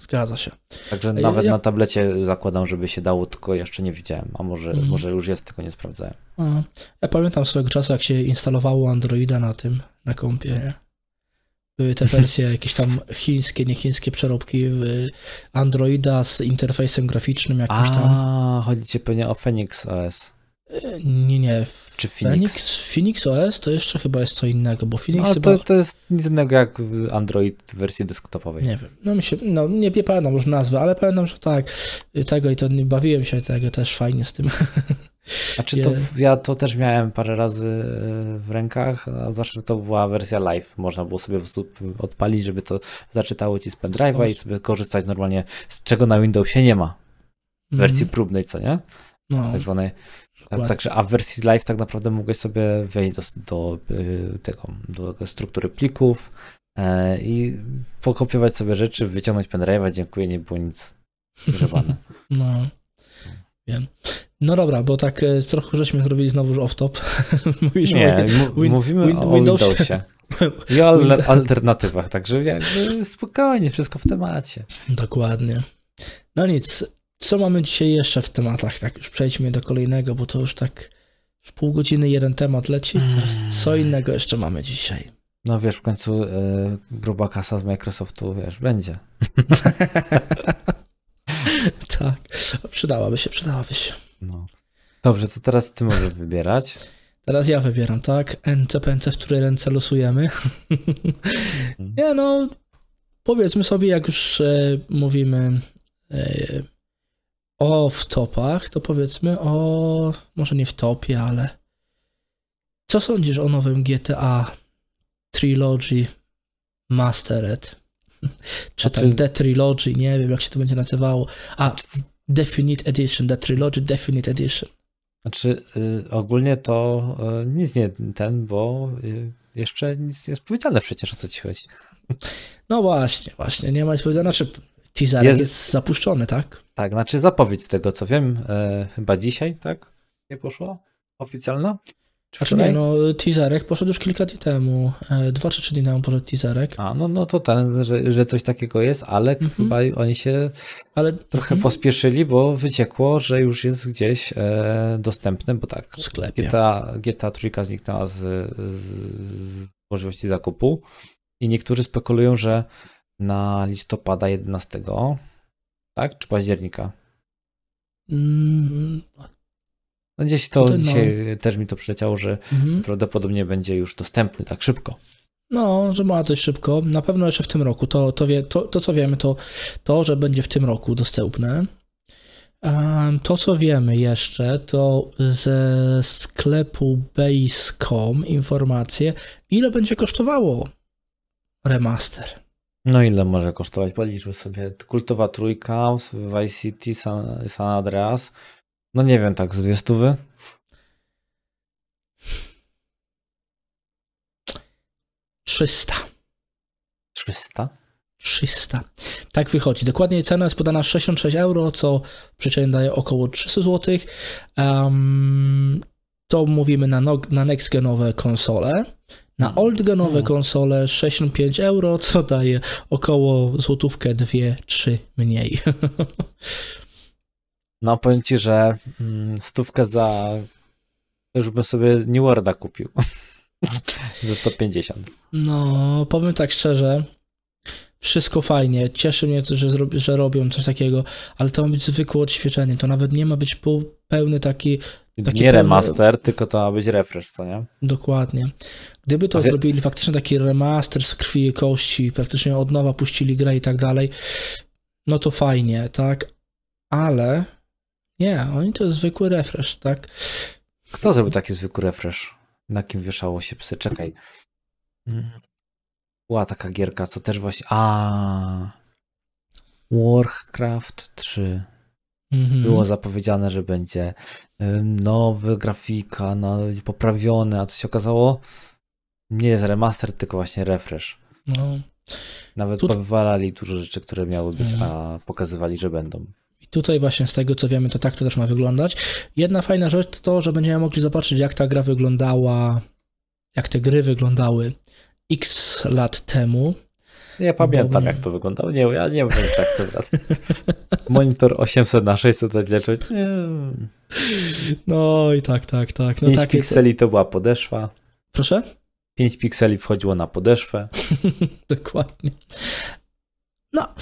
B: Zgadza się.
A: Także nawet ja... na tablecie zakładam, żeby się dało, tylko jeszcze nie widziałem, a może, mhm. może już jest, tylko nie sprawdzałem. A,
B: ja pamiętam swojego czasu, jak się instalowało Androida na tym, na kompie, nie? Były te wersje, jakieś tam chińskie, nie chińskie przeróbki Androida z interfejsem graficznym jakimś tam.
A: A, chodzi ci pewnie o Phoenix OS.
B: Nie, nie.
A: Czy Phoenix?
B: Phoenix, Phoenix OS to jeszcze chyba jest co innego, bo Phoenix
A: no,
B: chyba...
A: to, to jest nic innego jak Android w wersji desktopowej.
B: Nie wiem, no, mi się, no nie, nie pamiętam już nazwy, ale pamiętam, że tak, tego i to nie bawiłem się tego też fajnie z tym.
A: Znaczy to, ja to też miałem parę razy e, w rękach, a zawsze to była wersja live. Można było sobie po prostu odpalić, żeby to zaczytało ci z pendrive'a i sobie korzystać normalnie, z czego na Windowsie nie ma. W wersji mm. próbnej, co nie? No. Tak zwanej. Także, a w wersji live tak naprawdę mogłeś sobie wejść do, do e, tego, do struktury plików e, i pokopiować sobie rzeczy, wyciągnąć pendrive'a, dziękuję, nie było nic grzebane.
B: No. Wiem. No dobra, bo tak e, trochę żeśmy zrobili znowu już off-top.
A: Nie, win, mówimy win, o Windowsie. Windowsie. I o alternatywach, także jakby spokojnie, wszystko w temacie.
B: Dokładnie. No nic, co mamy dzisiaj jeszcze w tematach? Tak, już przejdźmy do kolejnego, bo to już tak w pół godziny jeden temat leci. Teraz co innego jeszcze mamy dzisiaj?
A: No wiesz, w końcu y, gruba kasa z Microsoftu, wiesz, będzie.
B: tak, przydałaby się, przydałaby się.
A: No. Dobrze, to teraz ty możesz wybierać.
B: Teraz ja wybieram, tak? NC, PNC, w której ręce losujemy. Mhm. Nie no, powiedzmy sobie, jak już e, mówimy e, o w-topach, to powiedzmy o, może nie w topie, ale co sądzisz o nowym GTA Trilogy Mastered? Czy tam The Trilogy, nie wiem jak się to będzie nazywało. A, Definite Edition, The Trilogy Definite Edition.
A: Znaczy, y, ogólnie to y, nic nie ten, bo y, jeszcze nic nie jest powiedziane przecież, o co ci chodzi.
B: No właśnie, właśnie, nie ma nic powiedziane. Znaczy, teaser jest, jest zapuszczony, tak?
A: Tak, znaczy zapowiedź z tego, co wiem, e, chyba dzisiaj, tak? Nie poszło? Oficjalna?
B: Znaczy nie, no teaserek poszedł już kilka dni temu, e, dwa czy trzy dni temu poszedł teaserek.
A: A, no, no to ten, że, że coś takiego jest, ale mhm. chyba oni się ale, trochę mhm. pospieszyli, bo wyciekło, że już jest gdzieś e, dostępny, bo tak,
B: w sklepie.
A: GTA, GTA trójka zniknęła z, z możliwości zakupu i niektórzy spekulują, że na listopada 11, tak, czy października?
B: Mm,
A: no gdzieś to, to dzisiaj no. też mi to przyleciało, że mhm. prawdopodobnie będzie już dostępny tak szybko.
B: No, że ma dość szybko. Na pewno jeszcze w tym roku. To, to, wie, to, to co wiemy, to to, że będzie w tym roku dostępne. To, co wiemy jeszcze, to ze sklepu base.com informacje, ile będzie kosztowało remaster.
A: No ile może kosztować? Policzmy sobie. Kultowa trójka w Vice City, San, San Andreas no nie wiem, tak z dwie stówy.
B: Trzysta.
A: Trzysta?
B: 300. Tak wychodzi. Dokładnie cena jest podana 66 euro, co przyczyn daje około 300 zł. Um, to mówimy na, no, na next-genowe konsole. Na mhm. old-genowe hmm. konsole 65 euro, co daje około złotówkę, dwie, trzy mniej.
A: No powiem ci, że mm, stówkę za już bym sobie New Worlda kupił. za 150.
B: No, powiem tak szczerze, wszystko fajnie, cieszy mnie, że, że robią coś takiego, ale to ma być zwykłe odświeżenie, to nawet nie ma być pełny taki... taki
A: nie pełny... remaster, tylko to ma być refresh, co nie?
B: Dokładnie. Gdyby to zrobili faktycznie taki remaster z krwi i kości, praktycznie od nowa puścili grę i tak dalej, no to fajnie, tak? Ale nie, oni to jest zwykły refresh, tak?
A: Kto zrobił taki zwykły refresh? Na kim wieszało się psy? Czekaj. Była taka gierka, co też właśnie... A, Warcraft 3. Mhm. Było zapowiedziane, że będzie nowy grafika, no, poprawione, a co się okazało? Nie jest remaster, tylko właśnie refresh.
B: No.
A: Nawet tu... powywalali dużo rzeczy, które miały być, mhm. a pokazywali, że będą.
B: I tutaj właśnie z tego co wiemy, to tak to też ma wyglądać. Jedna fajna rzecz to, że będziemy mogli zobaczyć, jak ta gra wyglądała, jak te gry wyglądały x lat temu.
A: Nie pamiętam, bo... jak to wyglądało. Nie, ja nie wiem, jak brat. Monitor 800 na 600 rozdzielczość. Nie.
B: No i tak, tak, tak. No
A: 5 takie... pikseli to była podeszwa.
B: Proszę?
A: 5 pikseli wchodziło na podeszwę.
B: Dokładnie. No,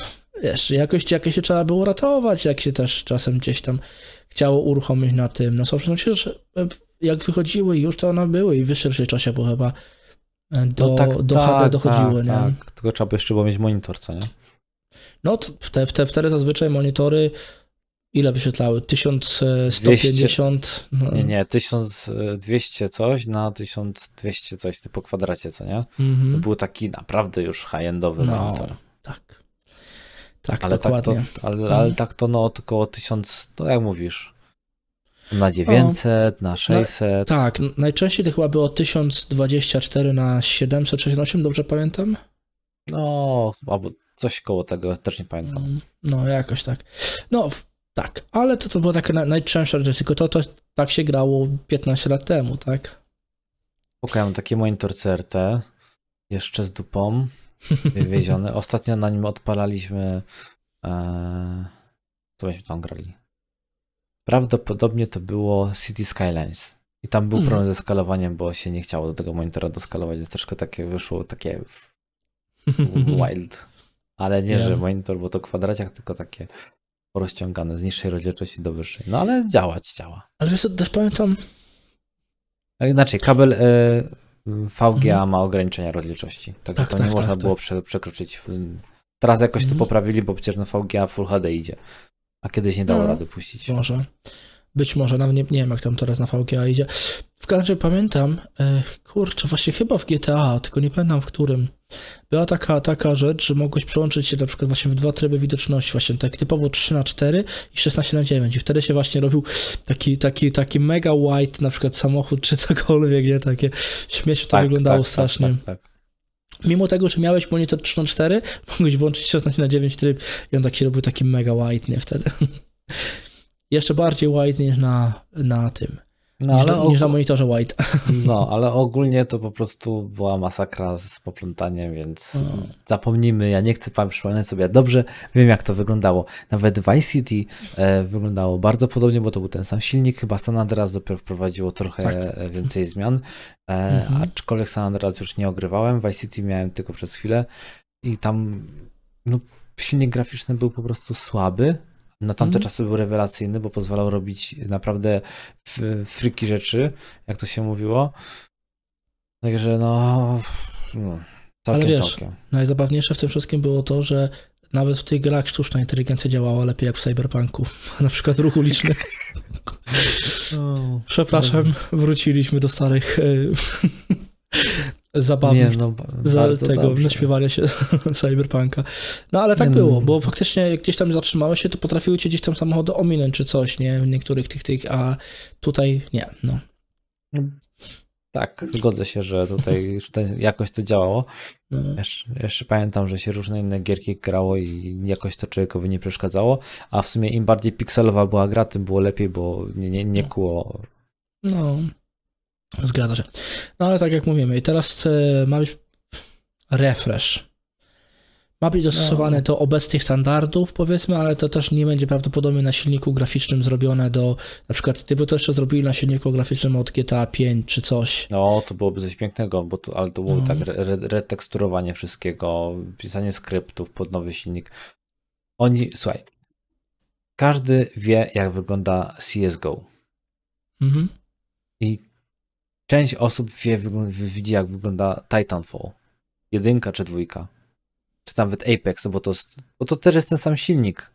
B: wiesz, jakoś, jakoś się trzeba było ratować, jak się też czasem gdzieś tam chciało uruchomić na tym. No, są przecież jak wychodziły już, to one były i w wyższej czasie, bo chyba e, do, no tak, do tak, HD dochodziły, tak, nie? Tak.
A: Tylko trzeba by jeszcze było mieć monitor, co nie?
B: No, te, w te, wtedy zazwyczaj monitory ile wyświetlały? 1150?
A: No. Nie, nie, 1200 coś na 1200 coś, typu kwadracie, co nie? Mhm. To był taki naprawdę już high-endowy no, monitor.
B: Tak. Tak, ale dokładnie.
A: Tak to, ale, mhm. ale tak to no około 1000, no jak mówisz, na 900, o, na 600. Na,
B: tak, najczęściej to chyba było 1024 na 768, dobrze pamiętam?
A: No, albo coś koło tego, też nie pamiętam. Mm,
B: no, jakoś tak. No, tak, ale to, to było takie najczęstsze rzeczy, tylko to, to tak się grało 15 lat temu, tak?
A: Pokałem taki monitor CRT, jeszcze z dupą, wywieziony. Ostatnio na nim odpalaliśmy, e, co myśmy tam grali? Prawdopodobnie to było City Skylines. I tam był hmm. problem ze skalowaniem, bo się nie chciało do tego monitora doskalować, więc troszkę takie wyszło, takie wild. Ale nie, że monitor, bo to kwadraciak, tylko takie rozciągane z niższej rozdzielczości do wyższej. No ale działać działa.
B: Ale wiesz, też pamiętam.
A: Inaczej, kabel y, VGA mhm. ma ograniczenia rozdzielczości. Także tak, to tak, nie tak, można tak, było prze, przekroczyć. Teraz jakoś mhm. to poprawili, bo przecież na VGA Full HD idzie. A kiedyś nie dało no, rady puścić.
B: Może. Być może, nawet nie, nie wiem jak tam teraz na VGA idzie. W każdym razie pamiętam, e, kurczę, właśnie chyba w GTA, tylko nie pamiętam w którym, była taka, taka rzecz, że mogłeś przełączyć się na przykład właśnie w dwa tryby widoczności, właśnie tak typowo 3 na 4 i 16 na 9 i wtedy się właśnie robił taki, taki, taki mega white na przykład samochód czy cokolwiek, nie? Takie śmiesznie to tak, wyglądało tak, tak strasznie. Tak, tak, Mimo tego, że miałeś monitor 3 na 4 mogłeś włączyć 16 na 9 tryb i on tak się robił taki mega white, nie? Wtedy. Jeszcze bardziej white niż na, na tym. No, niż, ale niż na monitorze white.
A: No, ale ogólnie to po prostu była masakra z poplątaniem, więc hmm. zapomnijmy, ja nie chcę pan przypominać sobie, dobrze wiem jak to wyglądało. Nawet Vice City e, wyglądało bardzo podobnie, bo to był ten sam silnik, chyba San Andreas dopiero wprowadziło trochę tak. więcej zmian, e, mhm. aczkolwiek San Andreas już nie ogrywałem, Vice City miałem tylko przez chwilę i tam no, silnik graficzny był po prostu słaby, na tamte mm. czasy był rewelacyjny, bo pozwalał robić naprawdę friki rzeczy, jak to się mówiło. Także no, no całkiem,
B: Ale wiesz, całkiem. najzabawniejsze w tym wszystkim było to, że nawet w tych grach sztuczna inteligencja działała lepiej jak w Cyberpunku. Na przykład ruch uliczny. Przepraszam, wróciliśmy do starych e, zabawnych nie, no, za tego dobrze. naśpiewania się Cyberpunka. No ale tak nie, było, no, bo faktycznie gdzieś tam zatrzymały się, to potrafiły cię gdzieś tam samochody ominąć czy coś, nie? W niektórych tych, tych, a tutaj nie, no.
A: Tak, zgodzę się, że tutaj jakoś to działało. No. Jeszcze, jeszcze, pamiętam, że się różne inne gierki grało i jakoś to człowiekowi nie przeszkadzało, a w sumie im bardziej pikselowa była gra, tym było lepiej, bo nie, nie, nie kło.
B: No. Zgadza się. No ale tak jak mówimy, i teraz e, ma być refresh. Ma być dostosowane no. do obecnych standardów, powiedzmy, ale to też nie będzie prawdopodobnie na silniku graficznym zrobione do, na przykład gdyby to jeszcze zrobili na silniku graficznym od GTA 5 czy coś.
A: No, to byłoby coś pięknego, bo to, ale to byłoby no. tak re, reteksturowanie wszystkiego, pisanie skryptów pod nowy silnik. Oni, słuchaj, każdy wie, jak wygląda CSGO. Mhm. I Część osób wie, widzi, jak wygląda Titanfall. Jedynka czy dwójka. Czy nawet Apex, bo to, bo to też jest ten sam silnik.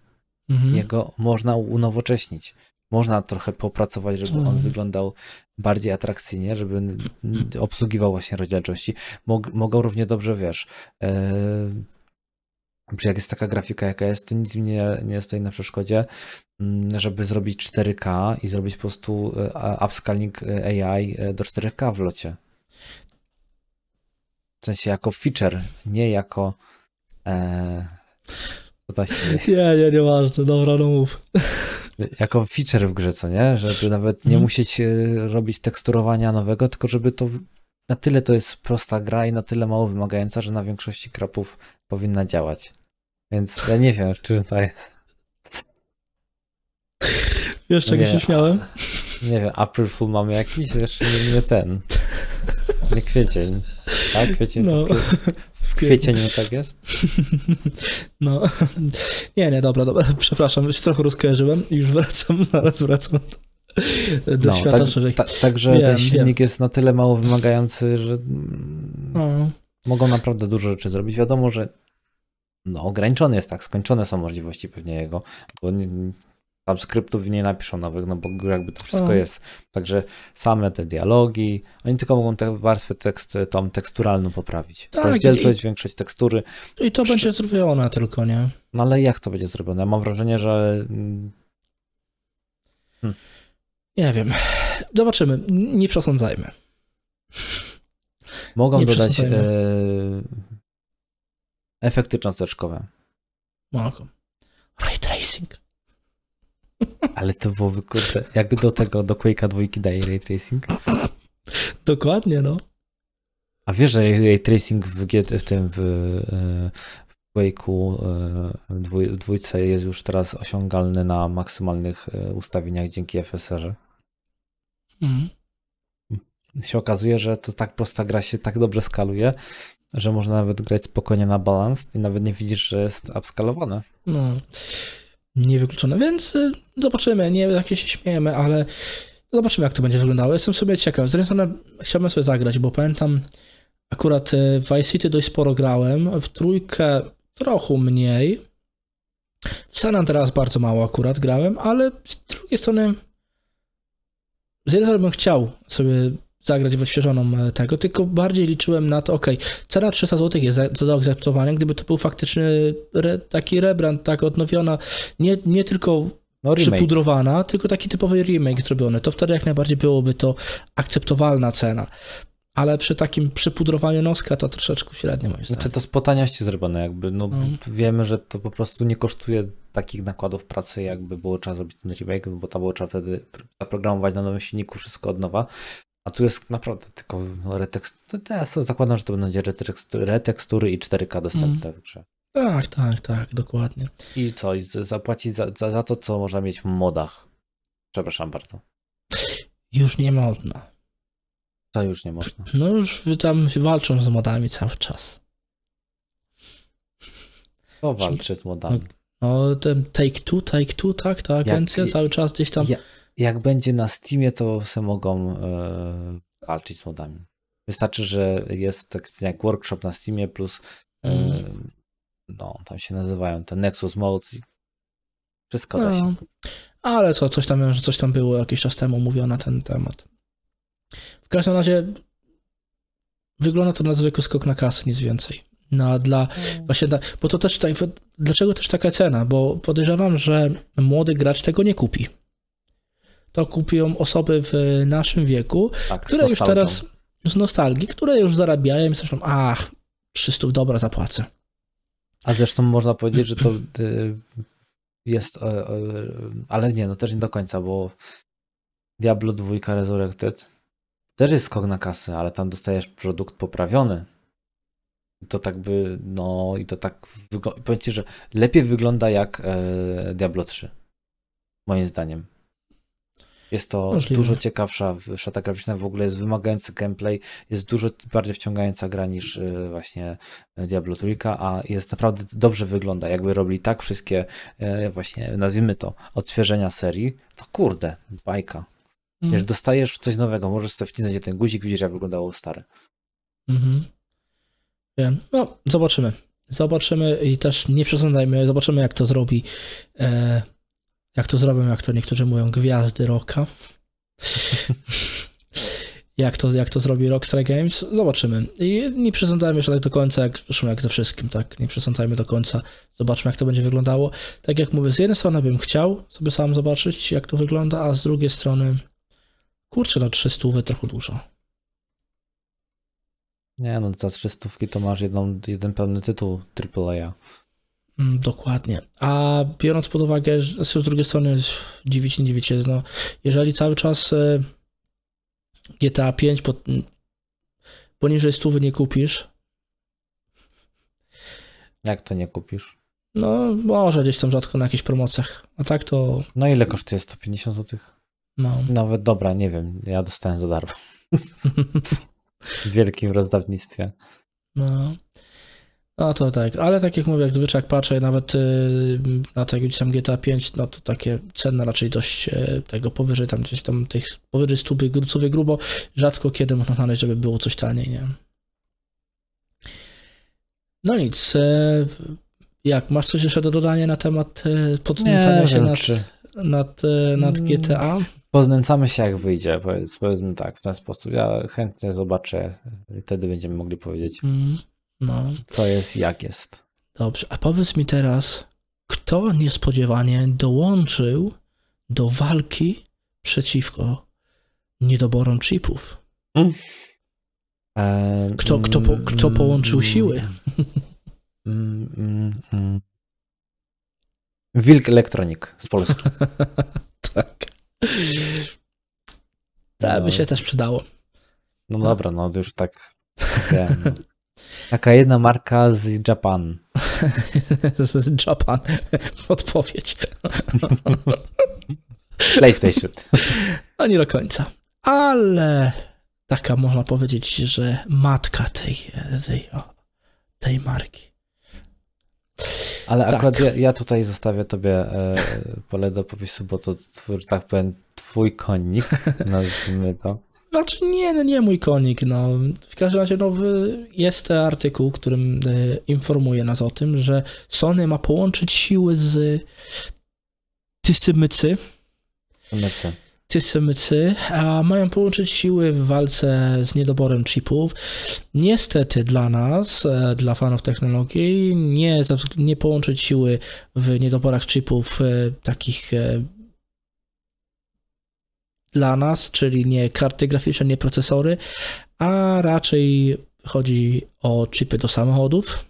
A: Mhm. Jego można unowocześnić. Można trochę popracować, żeby on mhm. wyglądał bardziej atrakcyjnie, żeby obsługiwał właśnie rozdzielczości. Mog, mogą równie dobrze, wiesz, yy, jak jest taka grafika, jaka jest, to nic mi nie, nie stoi na przeszkodzie, mm, żeby zrobić 4K i zrobić po prostu e, upscaling e, AI e, do 4K w locie. W sensie jako feature, nie jako to się...
B: Nie, nie, nieważne, dobra, no mów.
A: Jako feature w grze, co nie? Żeby nawet nie hmm. musieć e, robić teksturowania nowego, tylko żeby to na tyle to jest prosta gra i na tyle mało wymagająca, że na większości krapów powinna działać. Więc ja nie wiem, czy to jest.
B: Wiesz, czego się śmiałem?
A: Nie wiem, April Fool mamy jakiś? Jeszcze nie, nie ten. Nie kwiecień. Tak? Kwiecień no. to w kwiecieniu tak jest?
B: No. Nie, nie, dobra, dobra. Przepraszam, już trochę rozkojarzyłem i już wracam, zaraz wracam do no, świata tak.
A: Ta, Także wiem, ten silnik wiem. jest na tyle mało wymagający, że no. mogą naprawdę dużo rzeczy zrobić. Wiadomo, że no, ograniczony jest tak, skończone są możliwości pewnie jego, bo nie, tam skryptów nie napiszą nowych, no bo jakby to wszystko jest. Także same te dialogi, oni tylko mogą tę warstwę tekst, tą teksturalną poprawić. Tak, Rozdzielczość, większość tekstury.
B: I to Przy... będzie zrobione tylko, nie?
A: No ale jak to będzie zrobione? Mam wrażenie, że...
B: Hmm. Nie wiem. Zobaczymy. Nie przesądzajmy.
A: Mogą nie dodać e... efekty cząsteczkowe.
B: Mogą. Ray tracing.
A: Ale to byłoby kurde, jak do tego, do Quake'a dwójki daje ray tracing?
B: Dokładnie, no.
A: A wiesz, że ray tracing w, w tym w, e, w Quake'u e, w dwójce jest już teraz osiągalny na maksymalnych e, ustawieniach dzięki FSR-ze? Mhm. Się okazuje, że to tak prosta gra się tak dobrze skaluje, że można nawet grać spokojnie na balans i nawet nie widzisz, że jest upskalowane.
B: No niewykluczone, więc y, zobaczymy, nie jak się śmiejemy, ale zobaczymy jak to będzie wyglądało. Jestem sobie ciekaw. Z jednej strony chciałbym sobie zagrać, bo pamiętam akurat y, w Vice City dość sporo grałem, w trójkę trochę mniej, w San Andreas bardzo mało akurat grałem, ale z drugiej strony z jednej strony bym chciał sobie zagrać w odświeżoną e, tego, tylko bardziej liczyłem na to, ok, cena 300 zł jest za, do akceptowania, gdyby to był faktyczny re, taki rebrand, tak odnowiona, nie, nie tylko no, przypudrowana, tylko taki typowy remake zrobiony, to wtedy jak najbardziej byłoby to akceptowalna cena. Ale przy takim przypudrowaniu noska to troszeczkę średnio moim
A: Znaczy to z po taniości zrobione jakby, no mm. wiemy, że to po prostu nie kosztuje takich nakładów pracy, jakby było trzeba zrobić ten remake, bo tam było trzeba wtedy zaprogramować na nowym silniku wszystko od nowa. A tu jest naprawdę tylko retekstury. Ja zakładam, że to będzie retekstury i 4K dostępne mm. w grze.
B: Tak, tak, tak, dokładnie.
A: I co? I zapłacić za, za, za to, co można mieć w modach. Przepraszam bardzo.
B: Już nie można.
A: To już nie można.
B: No już tam walczą z modami cały czas.
A: Kto walczy z modami?
B: No, no ten Take Two, Take Two, tak, ta agencja jak, cały czas gdzieś tam... Ja,
A: jak będzie na Steamie, to se mogą e, walczyć z modami. Wystarczy, że jest tak jak workshop na Steamie plus e, mm. no, tam się nazywają te Nexus Modes. Wszystko no. da się.
B: Ale co, coś tam, że coś tam było jakiś czas temu mówione na ten temat. W każdym razie wygląda to na zwykły skok na kasę, nic więcej. No, dla, mm. właśnie bo to też, dlaczego też taka cena? Bo podejrzewam, że młody gracz tego nie kupi to kupują osoby w naszym wieku, tak, które już teraz z nostalgii, które już zarabiają i myślą, ach, 300 dobra zapłacę.
A: A zresztą można powiedzieć, że to y, jest, e, e, ale nie, no też nie do końca, bo Diablo 2 Resurrected też jest skok na kasę, ale tam dostajesz produkt poprawiony. To tak by, no i to tak wygląda, powiem Ci, że lepiej wygląda jak e, Diablo 3, moim zdaniem. Jest to Możliwe. dużo ciekawsza szata graficzna, w ogóle jest wymagający gameplay, jest dużo bardziej wciągająca gra niż y, właśnie Diablo Trójka, a jest naprawdę dobrze wygląda. Jakby robili tak wszystkie y, właśnie, nazwijmy to, odświeżenia serii, to kurde, bajka. Mm. Wiesz, dostajesz coś nowego, możesz sobie wcisnąć ten guzik, widzisz jak wyglądało stare.
B: Mhm. Wiem. No, zobaczymy. Zobaczymy i też nie przesądzajmy, zobaczymy jak to zrobi e, jak to zrobią, jak to niektórzy mówią, gwiazdy rocka. jak, to, jak to zrobi Rockstar Games, zobaczymy. I nie przesądzajmy jeszcze tak do końca, jak, zresztą jak ze wszystkim, tak? Nie przesądzajmy do końca, zobaczmy, jak to będzie wyglądało. Tak jak mówię, z jednej strony bym chciał sobie sam zobaczyć, jak to wygląda, a z drugiej strony, kurczę, na 300 trochę dużo.
A: Nie no, za 300 to masz jedną, jeden pełny tytuł AAA.
B: Mm, dokładnie. A biorąc pod uwagę, że z drugiej strony dziwić nie dziwicie, no, jeżeli cały czas e, GTA 5 pod, poniżej 100 nie kupisz.
A: Jak to nie kupisz?
B: No, może gdzieś tam rzadko na jakichś promocjach. A tak to.
A: No ile kosztuje 150 zł?
B: No.
A: Nawet dobra, nie wiem. Ja dostałem za darmo. w wielkim rozdawnictwie.
B: No. No to tak, ale tak jak mówię, jak zwyczaj jak patrzę nawet yy, na tego gdzieś tam GTA 5, no to takie cenne raczej dość yy, tego powyżej tam gdzieś tam tych powyżej 100 sobie grubo, rzadko kiedy można znaleźć, żeby było coś taniej, nie? No nic, yy, jak, masz coś jeszcze do dodania na temat yy, podnęcania się nad, czy... nad, yy, nad mm. GTA?
A: Poznęcamy się jak wyjdzie, powiedz, powiedzmy tak, w ten sposób. Ja chętnie zobaczę, wtedy będziemy mogli powiedzieć. Mm. No. Co jest, jak jest.
B: Dobrze, a powiedz mi teraz, kto niespodziewanie dołączył do walki przeciwko niedoborom chipów? Mm. Kto, kto, po, kto połączył siły?
A: Mm, mm, mm. Wilk Elektronik z Polski.
B: tak. Tak, no. by się też przydało.
A: No dobra, no już tak wiem. Taka jedna marka z Japan.
B: z Japan. Odpowiedź.
A: PlayStation.
B: No nie do końca. Ale taka można powiedzieć, że matka tej, tej, tej marki.
A: Ale tak. akurat ja, ja, tutaj zostawię tobie e, pole do popisu, bo to, że tak powiem, twój konik, nazwijmy to.
B: Znaczy nie, no nie mój konik, no. W każdym razie no, jest artykuł, którym e, informuje nas o tym, że Sony ma połączyć siły z Tysymycy.
A: Tysymycy.
B: Tysymycy, a mają połączyć siły w walce z niedoborem chipów. Niestety dla nas, e, dla fanów technologii, nie, nie połączyć siły w niedoborach chipów e, takich dla nas, czyli nie karty graficzne, nie procesory, a raczej chodzi o chipy do samochodów.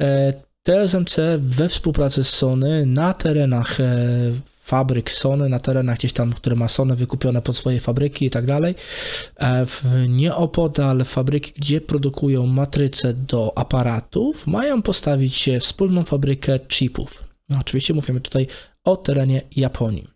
B: E, TSMC we współpracy z Sony na terenach e, fabryk Sony, na terenach gdzieś tam, które ma Sony wykupione pod swoje fabryki i tak dalej, e, nieopodal fabryki, gdzie produkują matryce do aparatów, mają postawić wspólną fabrykę chipów. No, oczywiście mówimy tutaj o terenie Japonii.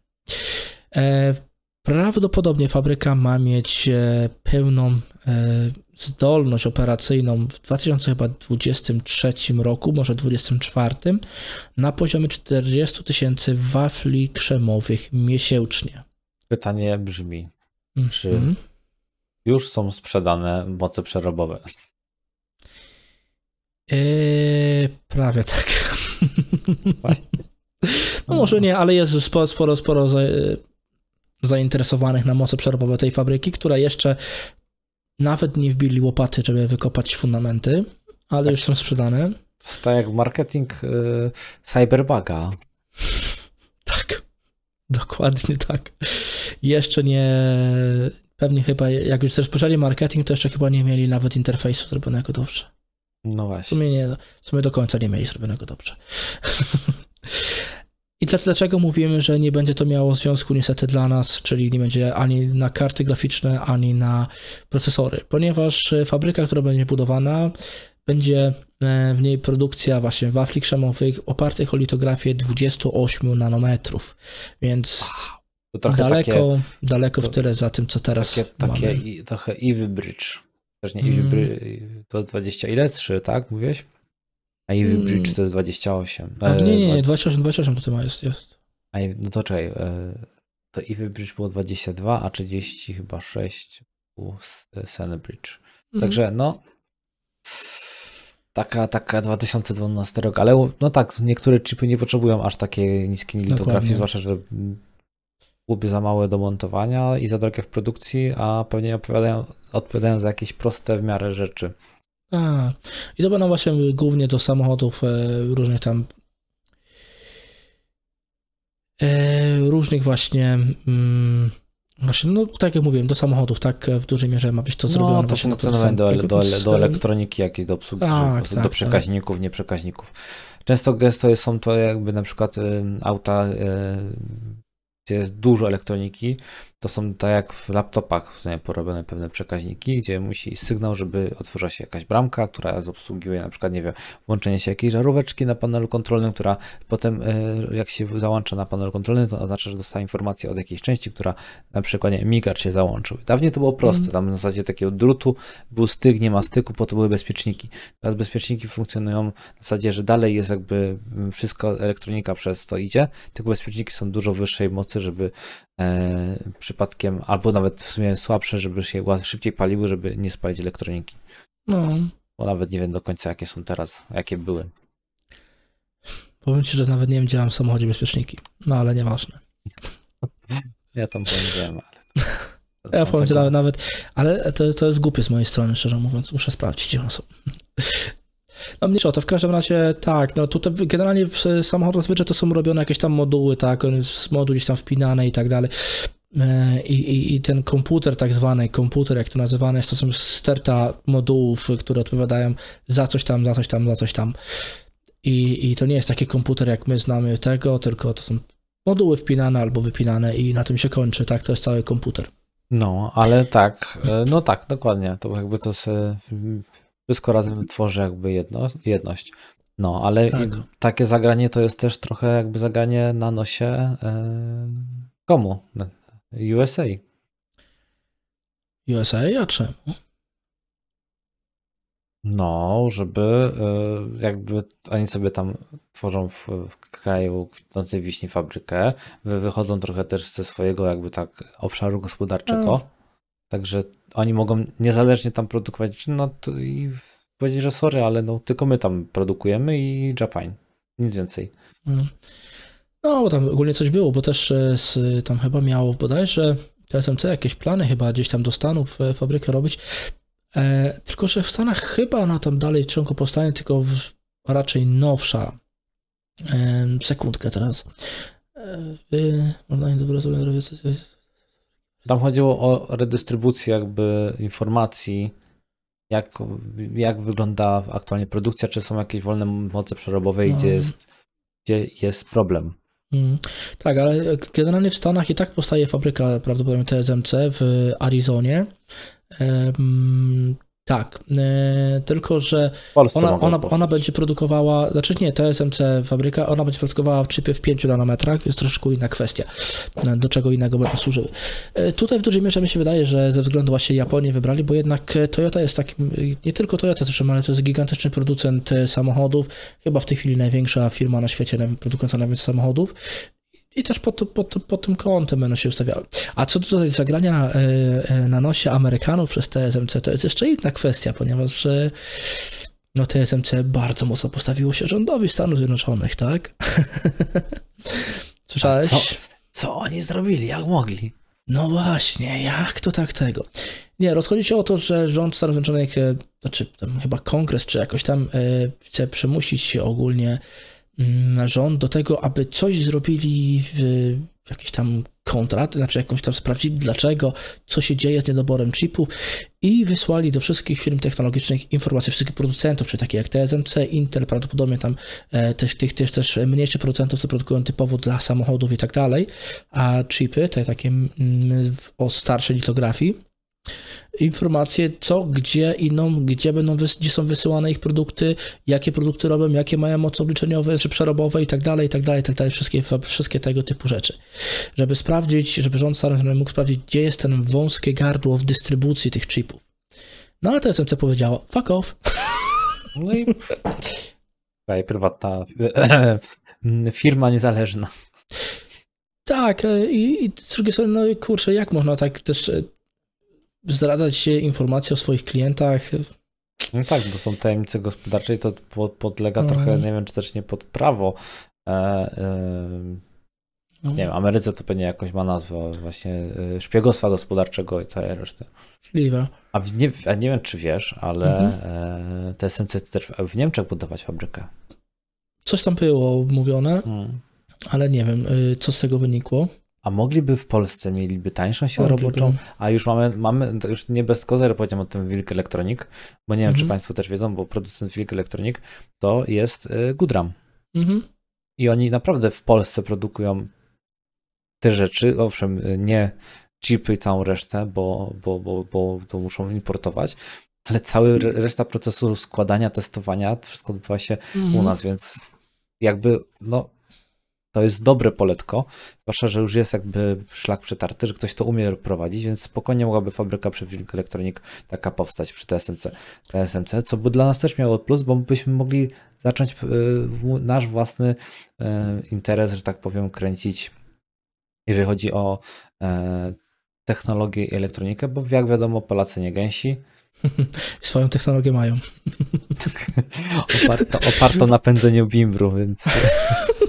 B: Prawdopodobnie fabryka ma mieć e, pełną e, zdolność operacyjną w 2023 roku, może 2024, na poziomie 40 tysięcy wafli krzemowych miesięcznie.
A: Pytanie brzmi, mm -hmm. czy już są sprzedane moce przerobowe?
B: Eee, prawie tak. no może nie, ale jest sporo, sporo, sporo zainteresowanych na moce przerobowe tej fabryki, która jeszcze nawet nie wbili łopaty, żeby wykopać fundamenty, ale tak. już są sprzedane.
A: To jest tak jak marketing y, Cyberbuga.
B: tak, dokładnie tak. Jeszcze nie, pewnie chyba, jak już rozpoczęli marketing, to jeszcze chyba nie mieli nawet interfejsu zrobionego dobrze.
A: No właśnie.
B: W sumie, nie, w sumie do końca nie mieli zrobionego dobrze. I dlaczego mówimy, że nie będzie to miało związku niestety dla nas, czyli nie będzie ani na karty graficzne, ani na procesory, ponieważ e, fabryka, która będzie budowana, będzie e, w niej produkcja właśnie wafli krzemowych opartych o litografię 28 nanometrów, więc daleko, takie, daleko w tyle za tym, co teraz
A: takie,
B: mamy.
A: Takie i, trochę Ivy Bridge. Też nie Ivy mm. Bridge, to 20 ile? 3, tak? Mówiłeś? A Ivy hmm. Bridge to jest 28.
B: A, nie, nie, nie, 28, 28 tutaj ma, jest, jest.
A: A, no to czekaj, e, to Ivy Bridge było 22, a 30 chyba 6 był Sunny Bridge. Hmm. Także no, taka, taka 2012 rok, ale no tak, niektóre chipy nie potrzebują aż takiej niskiej litografii, Dokładnie. zwłaszcza, że byłyby za małe do montowania i za drogie w produkcji, a pewnie odpowiadają, odpowiadają za jakieś proste w miarę rzeczy.
B: A, I to będą właśnie głównie do samochodów e, różnych tam e, różnych właśnie mm, Właśnie, no tak jak mówiłem, do samochodów, tak w dużej mierze ma być to zrobione.
A: No, to funkcjonowanie do, do, do, do elektroniki, jakiej do obsługi, tak, tak, do przekaźników, tak. nieprzekaźników. Często gesto są to jakby na przykład y, auta y, gdzie jest dużo elektroniki, to są tak jak w laptopach w porobione pewne przekaźniki, gdzie musi sygnał, żeby otworzyła się jakaś bramka, która obsługuje na przykład, nie wiem, włączenie się jakiejś żaróweczki na panelu kontrolnym, która potem e, jak się załącza na panelu kontrolnym, to oznacza, że dostaje informację od jakiejś części, która na przykład, nie migacz się załączył. Dawniej to było proste, mhm. tam w zasadzie takiego drutu był styk, nie ma styku, po to były bezpieczniki. Teraz bezpieczniki funkcjonują w zasadzie, że dalej jest jakby wszystko, elektronika przez to idzie, tylko bezpieczniki są dużo wyższej mocy, żeby e, przypadkiem, albo nawet w sumie słabsze, żeby się szybciej paliły, żeby nie spalić elektroniki. No. Bo nawet nie wiem do końca, jakie są teraz, jakie były.
B: Powiem ci, że nawet nie wiem, gdzie mam w samochodzie bezpieczniki. No ale nieważne.
A: Ja tam powiedziałem, ale.
B: Ja powiem ci nawet, nawet ale to, to jest głupie z mojej strony, szczerze mówiąc. Muszę sprawdzić, gdzie one są. No mniejsza to w każdym razie tak, no tutaj generalnie w samochodach zazwyczaj to są robione jakieś tam moduły, tak, on jest z modu gdzieś tam wpinane i tak dalej. E, I, i, I, ten komputer, tak zwany komputer, jak to nazywane jest, to są sterta modułów, które odpowiadają za coś tam, za coś tam, za coś tam. I, I to nie jest taki komputer, jak my znamy tego, tylko to są moduły wpinane albo wypinane i na tym się kończy, tak? To jest cały komputer.
A: No, ale tak, e, no tak, dokładnie. To jakby to wszystko razem tworzy jakby jedno, jedność. No, ale tak. takie zagranie to jest też trochę jakby zagranie na nosie e, komu? USA.
B: USA? A czemu?
A: No, żeby e, jakby oni sobie tam tworzą w, w kraju kwitnącej wiśni fabrykę, wychodzą trochę też ze swojego jakby tak obszaru gospodarczego. Mm. Także oni mogą niezależnie tam produkować, no i powiedzieć, że sorry, ale no tylko my tam produkujemy i Japan. Nic więcej.
B: Mm. No, bo tam ogólnie coś było, bo też e, z, tam chyba miało bodajże TSMC jakieś plany chyba gdzieś tam do Stanów e, fabrykę robić. E, tylko, że w Stanach chyba ona tam dalej ciągle powstanie, tylko w, raczej nowsza. E, sekundkę teraz. E, online dobro sobie
A: tam chodziło o redystrybucję jakby informacji, jak, jak wygląda aktualnie produkcja, czy są jakieś wolne moce przerobowe, no. gdzie, jest, gdzie jest problem.
B: Mm, tak, ale generalnie w Stanach i tak powstaje fabryka prawdopodobnie TSMC w Arizonie. Tak, e, tylko że ona, ona, ona będzie produkowała, znaczy nie, TSMC fabryka, ona będzie produkowała w chipie w 5 nanometrach, więc troszkę inna kwestia, e, do czego innego będą służyły. E, tutaj w dużej mierze mi się wydaje, że ze względu właśnie Japonię wybrali, bo jednak Toyota jest takim, nie tylko Toyota zresztą, ale to jest gigantyczny producent samochodów, chyba w tej chwili największa firma na świecie produkująca najwięcej samochodów i też pod, pod, pod tym kątem będą się ustawiały. A co do zagrania e, e, na nosie Amerykanów przez TSMC, to jest jeszcze inna kwestia, ponieważ e, no TSMC bardzo mocno postawiło się rządowi Stanów Zjednoczonych, tak? Słyszałeś?
A: Co, co oni zrobili? Jak mogli?
B: No właśnie, jak to tak tego? Nie, rozchodzi się o to, że rząd Stanów Zjednoczonych, znaczy tam chyba kongres, czy jakoś tam chce przymusić się ogólnie rząd do tego, aby coś zrobili w jakiś tam kontrakt, znaczy jakąś tam sprawdzili dlaczego, co się dzieje z niedoborem chipu i wysłali do wszystkich firm technologicznych informacje, wszystkich producentów, czyli takie jak TSMC, Intel, prawdopodobnie tam e, też, tych też, też mniejszych producentów, co produkują typowo dla samochodów i tak dalej, a chipy, te takie mm, o starszej litografii, informacje, co, gdzie iną, gdzie będą, gdzie są wysyłane ich produkty, jakie produkty robią, jakie mają moce obliczeniowe, czy przerobowe i tak dalej, i tak dalej, i tak dalej, wszystkie, wszystkie tego typu rzeczy. Żeby sprawdzić, żeby rząd stary mógł sprawdzić, gdzie jest ten wąskie gardło w dystrybucji tych chipów. No ale to TSMC powiedziało, fuck off.
A: No i prywatna firma niezależna.
B: Tak, e, i, i z drugiej strony, no kurczę, jak można tak też e, zdradzać się informacje o swoich klientach.
A: No tak, bo są tajemnice gospodarcze i to podlega mhm. trochę, nie wiem, czy też nie pod prawo. E, e, nie wiem, Ameryce to pewnie jakoś ma nazwę właśnie e, szpiegostwa gospodarczego i całej reszty.
B: Możliwe.
A: A nie, a nie wiem, czy wiesz, ale mhm. e, TSMC też w Niemczech budować fabrykę.
B: Coś tam było mówione, hmm. ale nie wiem, y, co z tego wynikło.
A: A mogliby w Polsce, mieliby tańszą siłę mogliby. roboczą, a już mamy, mamy, już nie bez kozery powiedziałem o tym Wilk Electronic, bo nie wiem, czy mhm. Państwo też wiedzą, bo producent Wilk Electronic to jest y, Goodram. Mhm. I oni naprawdę w Polsce produkują te rzeczy, owszem, y, nie chipy i całą resztę, bo, bo, bo, bo to muszą importować, ale cała reszta procesu składania, testowania, to wszystko odbywa się mhm. u nas, więc jakby, no, to jest dobre poletko, zwłaszcza, że już jest jakby szlak przetarty, że ktoś to umie prowadzić, więc spokojnie mogłaby fabryka przy Wilk Electronic taka powstać przy TSMC, TSMC, co by dla nas też miało plus, bo byśmy mogli zacząć y, nasz własny y, interes, że tak powiem, kręcić, jeżeli chodzi o e, technologię i elektronikę, bo jak wiadomo Polacy nie gęsi,
B: Swoją technologię mają.
A: oparto, oparto na pędzeniu bimbru, więc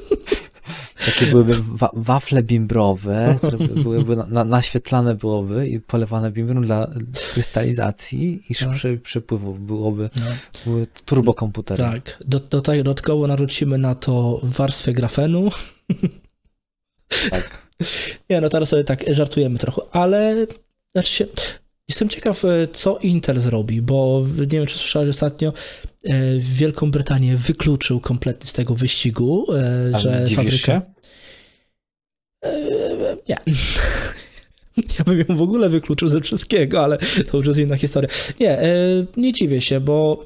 A: takie byłyby wa wafle bimbrowe, które byłyby na, naświetlane byłoby i polewane bimbrem dla krystalizacji i tak. przy, przepływu byłoby no. były turbokomputery.
B: Tak. Do, do, dodatkowo narzucimy na to warstwę grafenu. Tak. Nie, no teraz sobie tak żartujemy trochę, ale znaczy się, Jestem ciekaw, e, co Intel zrobi, bo nie wiem, czy słyszałeś ostatnio, e, Wielką Brytanię wykluczył kompletnie z tego wyścigu, e, że fabryka... Się? Nie. Ja bym ją w ogóle wykluczył ze wszystkiego, ale to już jest inna historia. Nie, nie dziwię się, bo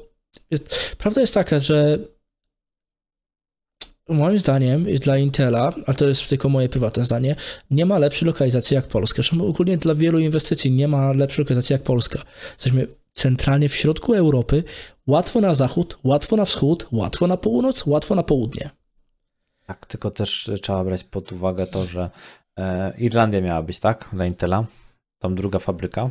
B: prawda jest taka, że moim zdaniem dla Intela, a to jest tylko moje prywatne zdanie, nie ma lepszej lokalizacji jak Polska. Zresztą ogólnie dla wielu inwestycji nie ma lepszej lokalizacji jak Polska. Jesteśmy centralnie w środku Europy, łatwo na zachód, łatwo na wschód, łatwo na północ, łatwo na południe.
A: Tak, tylko też trzeba brać pod uwagę to, że e, Irlandia miała być, tak, dla Intela, tam druga fabryka,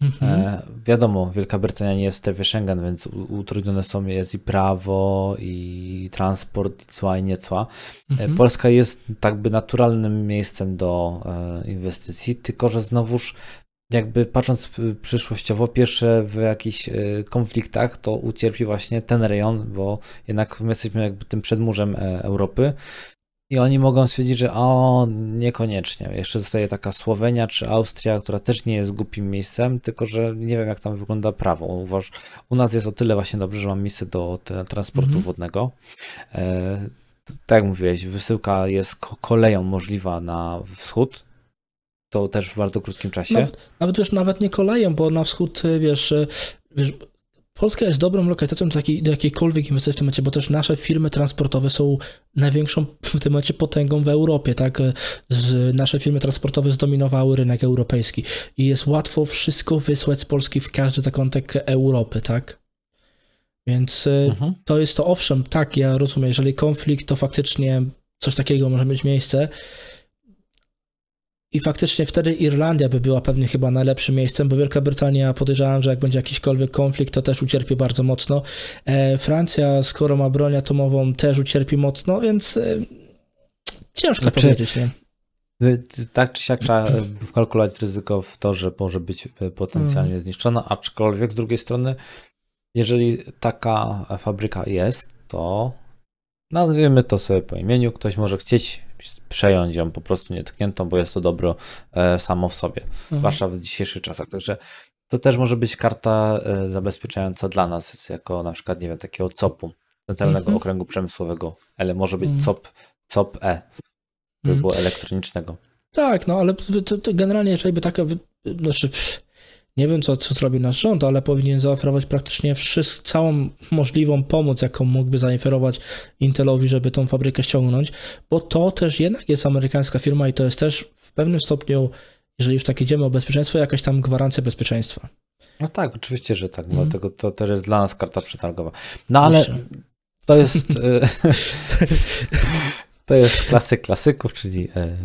A: Mhm. E, wiadomo, Wielka Brytania nie jest w strefie Schengen, więc utrudnione są jest i prawo, i transport, i cła, i nie cła. E, mhm. Polska jest tak by naturalnym miejscem do e, inwestycji, tylko że znowuż jakby patrząc przyszłościowo, pierwsze w jakichś e, konfliktach to ucierpi właśnie ten rejon, bo jednak my jesteśmy jakby tym przedmurzem e, Europy. I oni mogą stwierdzić, że o, niekoniecznie. Jeszcze zostaje taka Słowenia czy Austria, która też nie jest głupim miejscem, tylko że nie wiem, jak tam wygląda prawo. Uważ, u nas jest o tyle właśnie dobrze, że mam miejsce do transportu mhm. wodnego. E, tak jak mówiłeś, wysyłka jest koleją możliwa na wschód, to też w bardzo krótkim czasie.
B: Nawet, nawet wiesz, nawet nie koleją, bo na wschód, wiesz, wiesz Polska jest dobrą lokalizacją do, takiej, do jakiejkolwiek inwestycji w tym momencie, bo też nasze firmy transportowe są największą w tym momencie potęgą w Europie, tak? Z, nasze firmy transportowe zdominowały rynek europejski i jest łatwo wszystko wysłać z Polski w każdy zakątek Europy, tak? Więc y, mhm. to jest to, owszem, tak, ja rozumiem, jeżeli konflikt, to faktycznie coś takiego może mieć miejsce, i faktycznie wtedy Irlandia by była pewnie chyba najlepszym miejscem, bo Wielka Brytania podejrzewam, że jak będzie jakiśkolwiek konflikt, to też ucierpi bardzo mocno. E, Francja, skoro ma broń atomową, też ucierpi mocno, więc e, ciężko znaczy, powiedzieć, nie?
A: Tak czy siak trzeba wkalkulować ryzyko w to, że może być potencjalnie mm. zniszczona, aczkolwiek z drugiej strony, jeżeli taka fabryka jest, to nazwijmy to sobie po imieniu, ktoś może chcieć przejąć ją po prostu nietkniętą, bo jest to dobro e, samo w sobie, mhm. zwłaszcza w dzisiejszych czasach. Także to też może być karta e, zabezpieczająca dla nas, jako na przykład, nie wiem, takiego COP-u, Centralnego mhm. Okręgu Przemysłowego, ale może być mhm. COP, COP E, by mhm. było elektronicznego.
B: Tak, no ale generalnie, jeżeli by taka, znaczy, nie wiem, co, co zrobi nasz rząd, ale powinien zaoferować praktycznie wszystko, całą możliwą pomoc, jaką mógłby zaoferować Intelowi, żeby tą fabrykę ściągnąć, bo to też jednak jest amerykańska firma i to jest też w pewnym stopniu, jeżeli już tak idziemy o bezpieczeństwo, jakaś tam gwarancja bezpieczeństwa.
A: No tak, oczywiście, że tak, mm. dlatego to też jest dla nas karta przetargowa. No ale to jest... E, to jest klasyk klasyków, czyli e,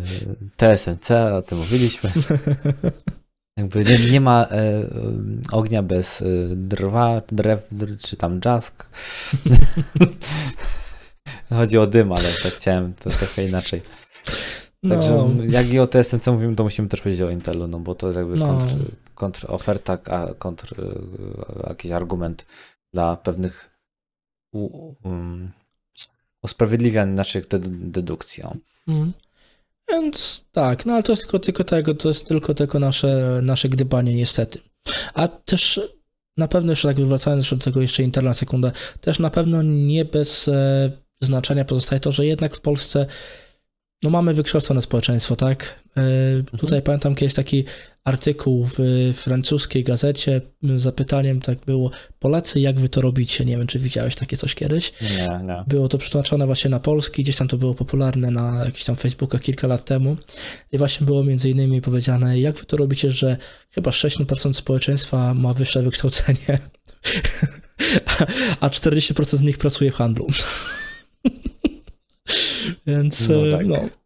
A: TSMC, o tym mówiliśmy. Jakby nie, nie ma e, ognia bez e, drwa, drew, czy tam jask. Chodzi o dym, ale tak chciałem to trochę inaczej. Także no. jak i o TSMC mówimy, to musimy też powiedzieć o Intelu, no bo to jest jakby no. kontr, oferta, a kontr, e, jakiś argument dla pewnych u, um, usprawiedliwiań naszych dedukcji. Mm.
B: Więc tak, no ale to jest tylko, tylko tego, to jest tylko, tylko nasze, nasze gdybanie niestety. A też na pewno jeszcze tak wracając do tego jeszcze interna na sekundę, też na pewno nie bez e, znaczenia pozostaje to, że jednak w Polsce no mamy wykształcone społeczeństwo, tak? E, mhm. Tutaj pamiętam kiedyś taki artykuł w francuskiej gazecie z zapytaniem, tak było, Polacy, jak wy to robicie? Nie wiem, czy widziałeś takie coś kiedyś?
A: Nie, nie.
B: Było to przetłumaczone właśnie na polski, gdzieś tam to było popularne na jakichś tam Facebookach kilka lat temu i właśnie było między innymi powiedziane, jak wy to robicie, że chyba 60% społeczeństwa ma wyższe wykształcenie, a 40% z nich pracuje w handlu. Więc no, tak. no.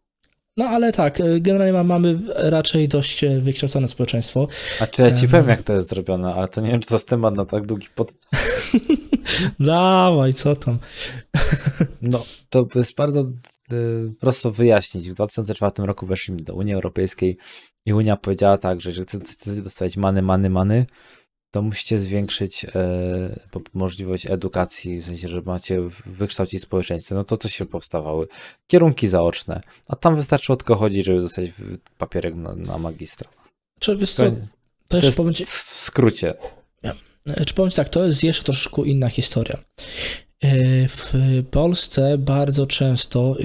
B: No ale tak, generalnie mamy raczej dość wykształcone społeczeństwo.
A: A czy ja ci um, powiem, jak to jest zrobione, ale to nie wiem, czy to jest temat na tak długi pod...
B: Dawaj, co tam?
A: no, to jest bardzo y, prosto wyjaśnić. W 2004 roku weszliśmy do Unii Europejskiej i Unia powiedziała tak, że jeżeli chcecie dostać many, many, many, to musicie zwiększyć e, możliwość edukacji, w sensie, że macie wykształcić społeczeństwo. No to co się powstawały? Kierunki zaoczne. A tam wystarczyło tylko chodzić, żeby dostać papierek na, na magistra.
B: Czy wiesz co, to,
A: jest powiem ci... w skrócie.
B: Ja. Czy powiem ci tak, to jest jeszcze troszkę inna historia. E, w Polsce bardzo często,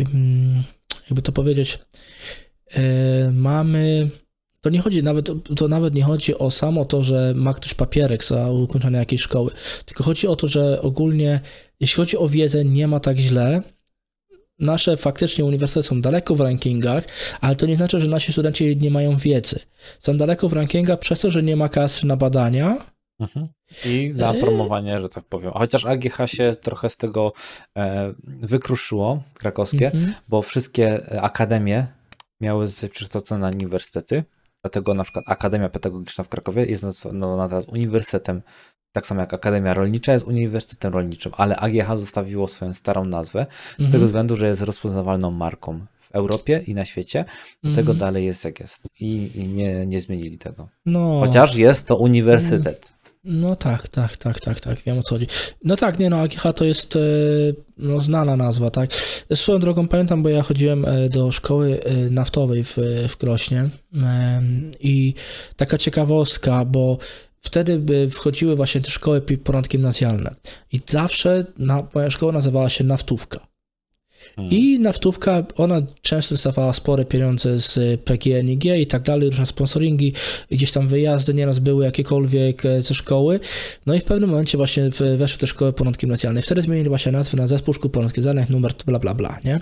B: jakby to powiedzieć, e, mamy to nie chodzi nawet, to nawet nie chodzi o samo to, że ma ktoś papierek za ukończenie jakiejś szkoły, tylko chodzi o to, że ogólnie, jeśli chodzi o wiedzę, nie ma tak źle. Nasze faktycznie uniwersytety są daleko w rankingach, ale to nie znaczy, że nasi studenci nie mają wiedzy. Są daleko w rankingach przez to, że nie ma kasy na badania,
A: mhm. I na e, promowanie, że tak powiem. Chociaż AGH się trochę z tego e, wykruszyło, krakowskie, mhm. bo wszystkie akademie miały przekształcone na uniwersytety. Dlatego na przykład Akademia Pedagogiczna w Krakowie jest nazwana teraz uniwersytetem, tak samo jak Akademia Rolnicza jest uniwersytetem rolniczym, ale AGH zostawiło swoją starą nazwę mhm. z tego względu, że jest rozpoznawalną marką w Europie i na świecie. Dlatego mhm. dalej jest jak jest. I, i nie, nie zmienili tego. No. Chociaż jest to uniwersytet.
B: No tak, tak, tak, tak, tak, wiem o co chodzi. No tak, nie no, AGH to jest e, no, znana nazwa, tak. Swoją drogą pamiętam, bo ja chodziłem e, do szkoły e, naftowej w, w Krośnie i taka ciekawostka, bo wtedy by wchodziły właśnie te szkoły ponadgimnazjalne i zawsze na, moja szkoła nazywała się Naftówka. Hmm. I naftówka, ona często dostawała spore pieniądze z PGNiG i tak dalej, różne sponsoringi, gdzieś tam wyjazdy nieraz były jakiekolwiek e, ze szkoły. No i w pewnym momencie właśnie weszły te szkoły ponadgimnazjalne. Wtedy zmienili właśnie nazwę na Zespół Szkół Ponadgimnazjalnych, numer bla bla bla, nie?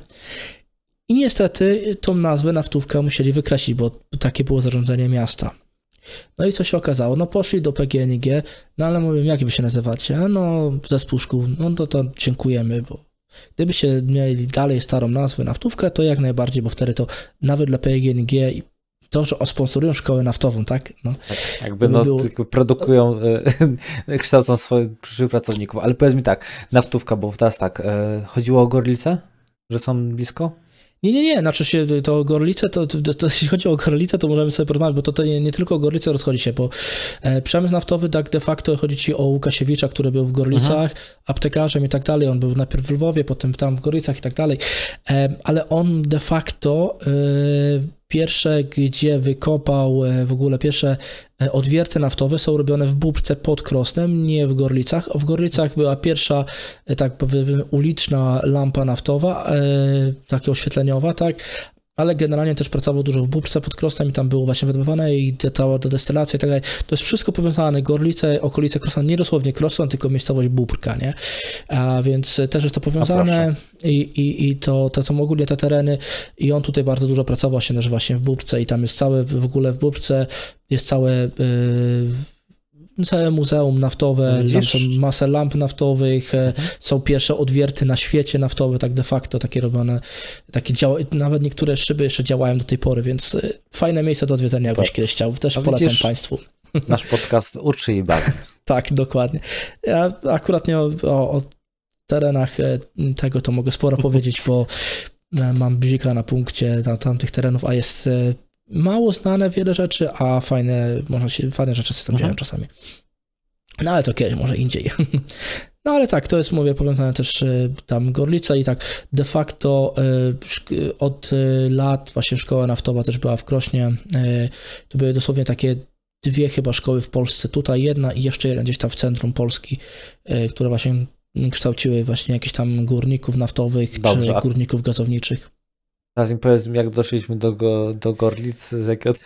B: I niestety tą nazwę naftówka musieli wykreślić, bo takie było zarządzenie miasta. No i co się okazało? No poszli do PGNiG, no ale mówię, jak wy się nazywacie? No zespół szkół, no to, to dziękujemy, bo Gdybyście mieli dalej starą nazwę naftówkę, to jak najbardziej, bo wtedy to nawet dla PGNiG i to, że osponsorują szkołę naftową, tak? No,
A: tak jakby no, było... produkują, e, kształcą swoich przyszłych pracowników. Ale powiedz mi tak, naftówka, bo teraz tak, e, chodziło o Gorlice, że są blisko?
B: Nie, nie, nie, znaczy się to Gorlice, to, to, to, jeśli chodzi o Gorlice, to możemy sobie porozmawiać, bo to, to nie, nie tylko o Gorlice rozchodzi się, bo e, przemysł naftowy tak de facto chodzi ci o Łukasiewicza, który był w Gorlicach, mhm. aptekarzem i tak dalej, on był najpierw w Lwowie, potem tam w Gorlicach i tak dalej, e, ale on de facto e, Pierwsze, gdzie wykopał e, w ogóle pierwsze e, odwierty naftowe są robione w Bubce pod Krosnem, nie w Gorlicach. W Gorlicach była pierwsza, e, tak powiem, uliczna lampa naftowa, taka oświetleniowa, tak, ale generalnie też pracował dużo w Bubce pod Krosnem i tam było właśnie wydobywane i ta, ta destylacja i tak dalej. To jest wszystko powiązane, Gorlice, okolice Krosna, nie dosłownie Krosna, tylko miejscowość Bubka, nie? A więc też jest to powiązane i, i, i to, to są ogólnie te tereny i on tutaj bardzo dużo pracował się też właśnie w Bubce i tam jest całe, w ogóle w Bubce jest całe yy, całe muzeum naftowe, tam są masę lamp naftowych, e, mhm. są pierwsze odwierty na świecie naftowe, tak de facto takie robione, takie działa, nawet niektóre szyby jeszcze działają do tej pory, więc e, fajne miejsce do odwiedzenia, jakbyś tak. kiedyś chciał, też A polecam widzisz, Państwu.
A: Nasz podcast uczy i bawi.
B: tak, dokładnie. Ja akurat nie o, o, o terenach e, tego to mogę sporo powiedzieć, bo mam bzika na punkcie tam, tamtych terenów, a jest mało znane wiele rzeczy, a fajne, można się, fajne rzeczy się tam dzieją mhm. czasami. No ale to kiedyś, może indziej. No ale tak, to jest, mówię, powiązane też y, tam Gorlica i tak de facto y, od y, lat właśnie szkoła naftowa też była w Krośnie. To były dosłownie takie dwie chyba szkoły w Polsce. Tutaj jedna i jeszcze jedna gdzieś tam w centrum Polski, które właśnie kształciły właśnie jakichś tam górników naftowych Dobrze, czy górników gazowniczych.
A: Teraz mi powiedz jak doszliśmy do, go, do Gorlicy, z jakiego...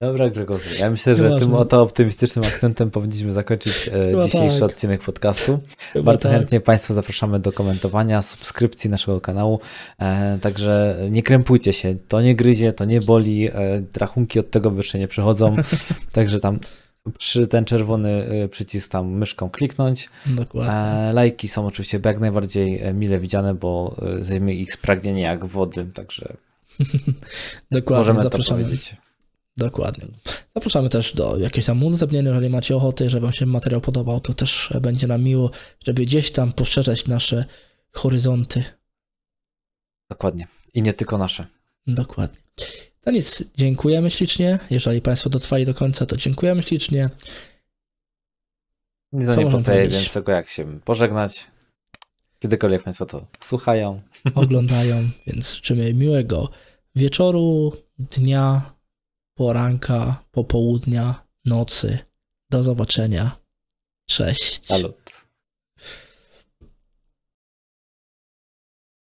A: Dobra, Grzegorz. Ja myślę, że tym oto optymistycznym akcentem powinniśmy zakończyć e, dzisiejszy tak. odcinek podcastu. Chyba Bardzo tak. chętnie Państwa zapraszamy do komentowania, subskrypcji naszego kanału. E, także nie krępujcie się, to nie gryzie, to nie boli, e, rachunki od tego wyższe nie przychodzą. także tam przy ten czerwony e, przycisk tam myszką kliknąć. Dokładnie. E, lajki są oczywiście jak najbardziej e, mile widziane, bo zajmie ich spragnienie jak wody, także Dokładnie, możemy zapraszamy. to powiedzieć.
B: Dokładnie. Zapraszamy też do jakiejś tam udostępnienia, jeżeli macie ochoty, żeby Wam się materiał podobał, to też będzie nam miło, żeby gdzieś tam poszerzać nasze horyzonty.
A: Dokładnie. I nie tylko nasze.
B: Dokładnie. No nic, dziękujemy ślicznie. Jeżeli Państwo dotrwali do końca, to dziękujemy ślicznie.
A: Nic nie pozostaje więcej, jak się pożegnać. Kiedykolwiek Państwo to słuchają.
B: Oglądają, więc życzymy miłego wieczoru, dnia, poranka, popołudnia, nocy. Do zobaczenia. Cześć.
A: Salut.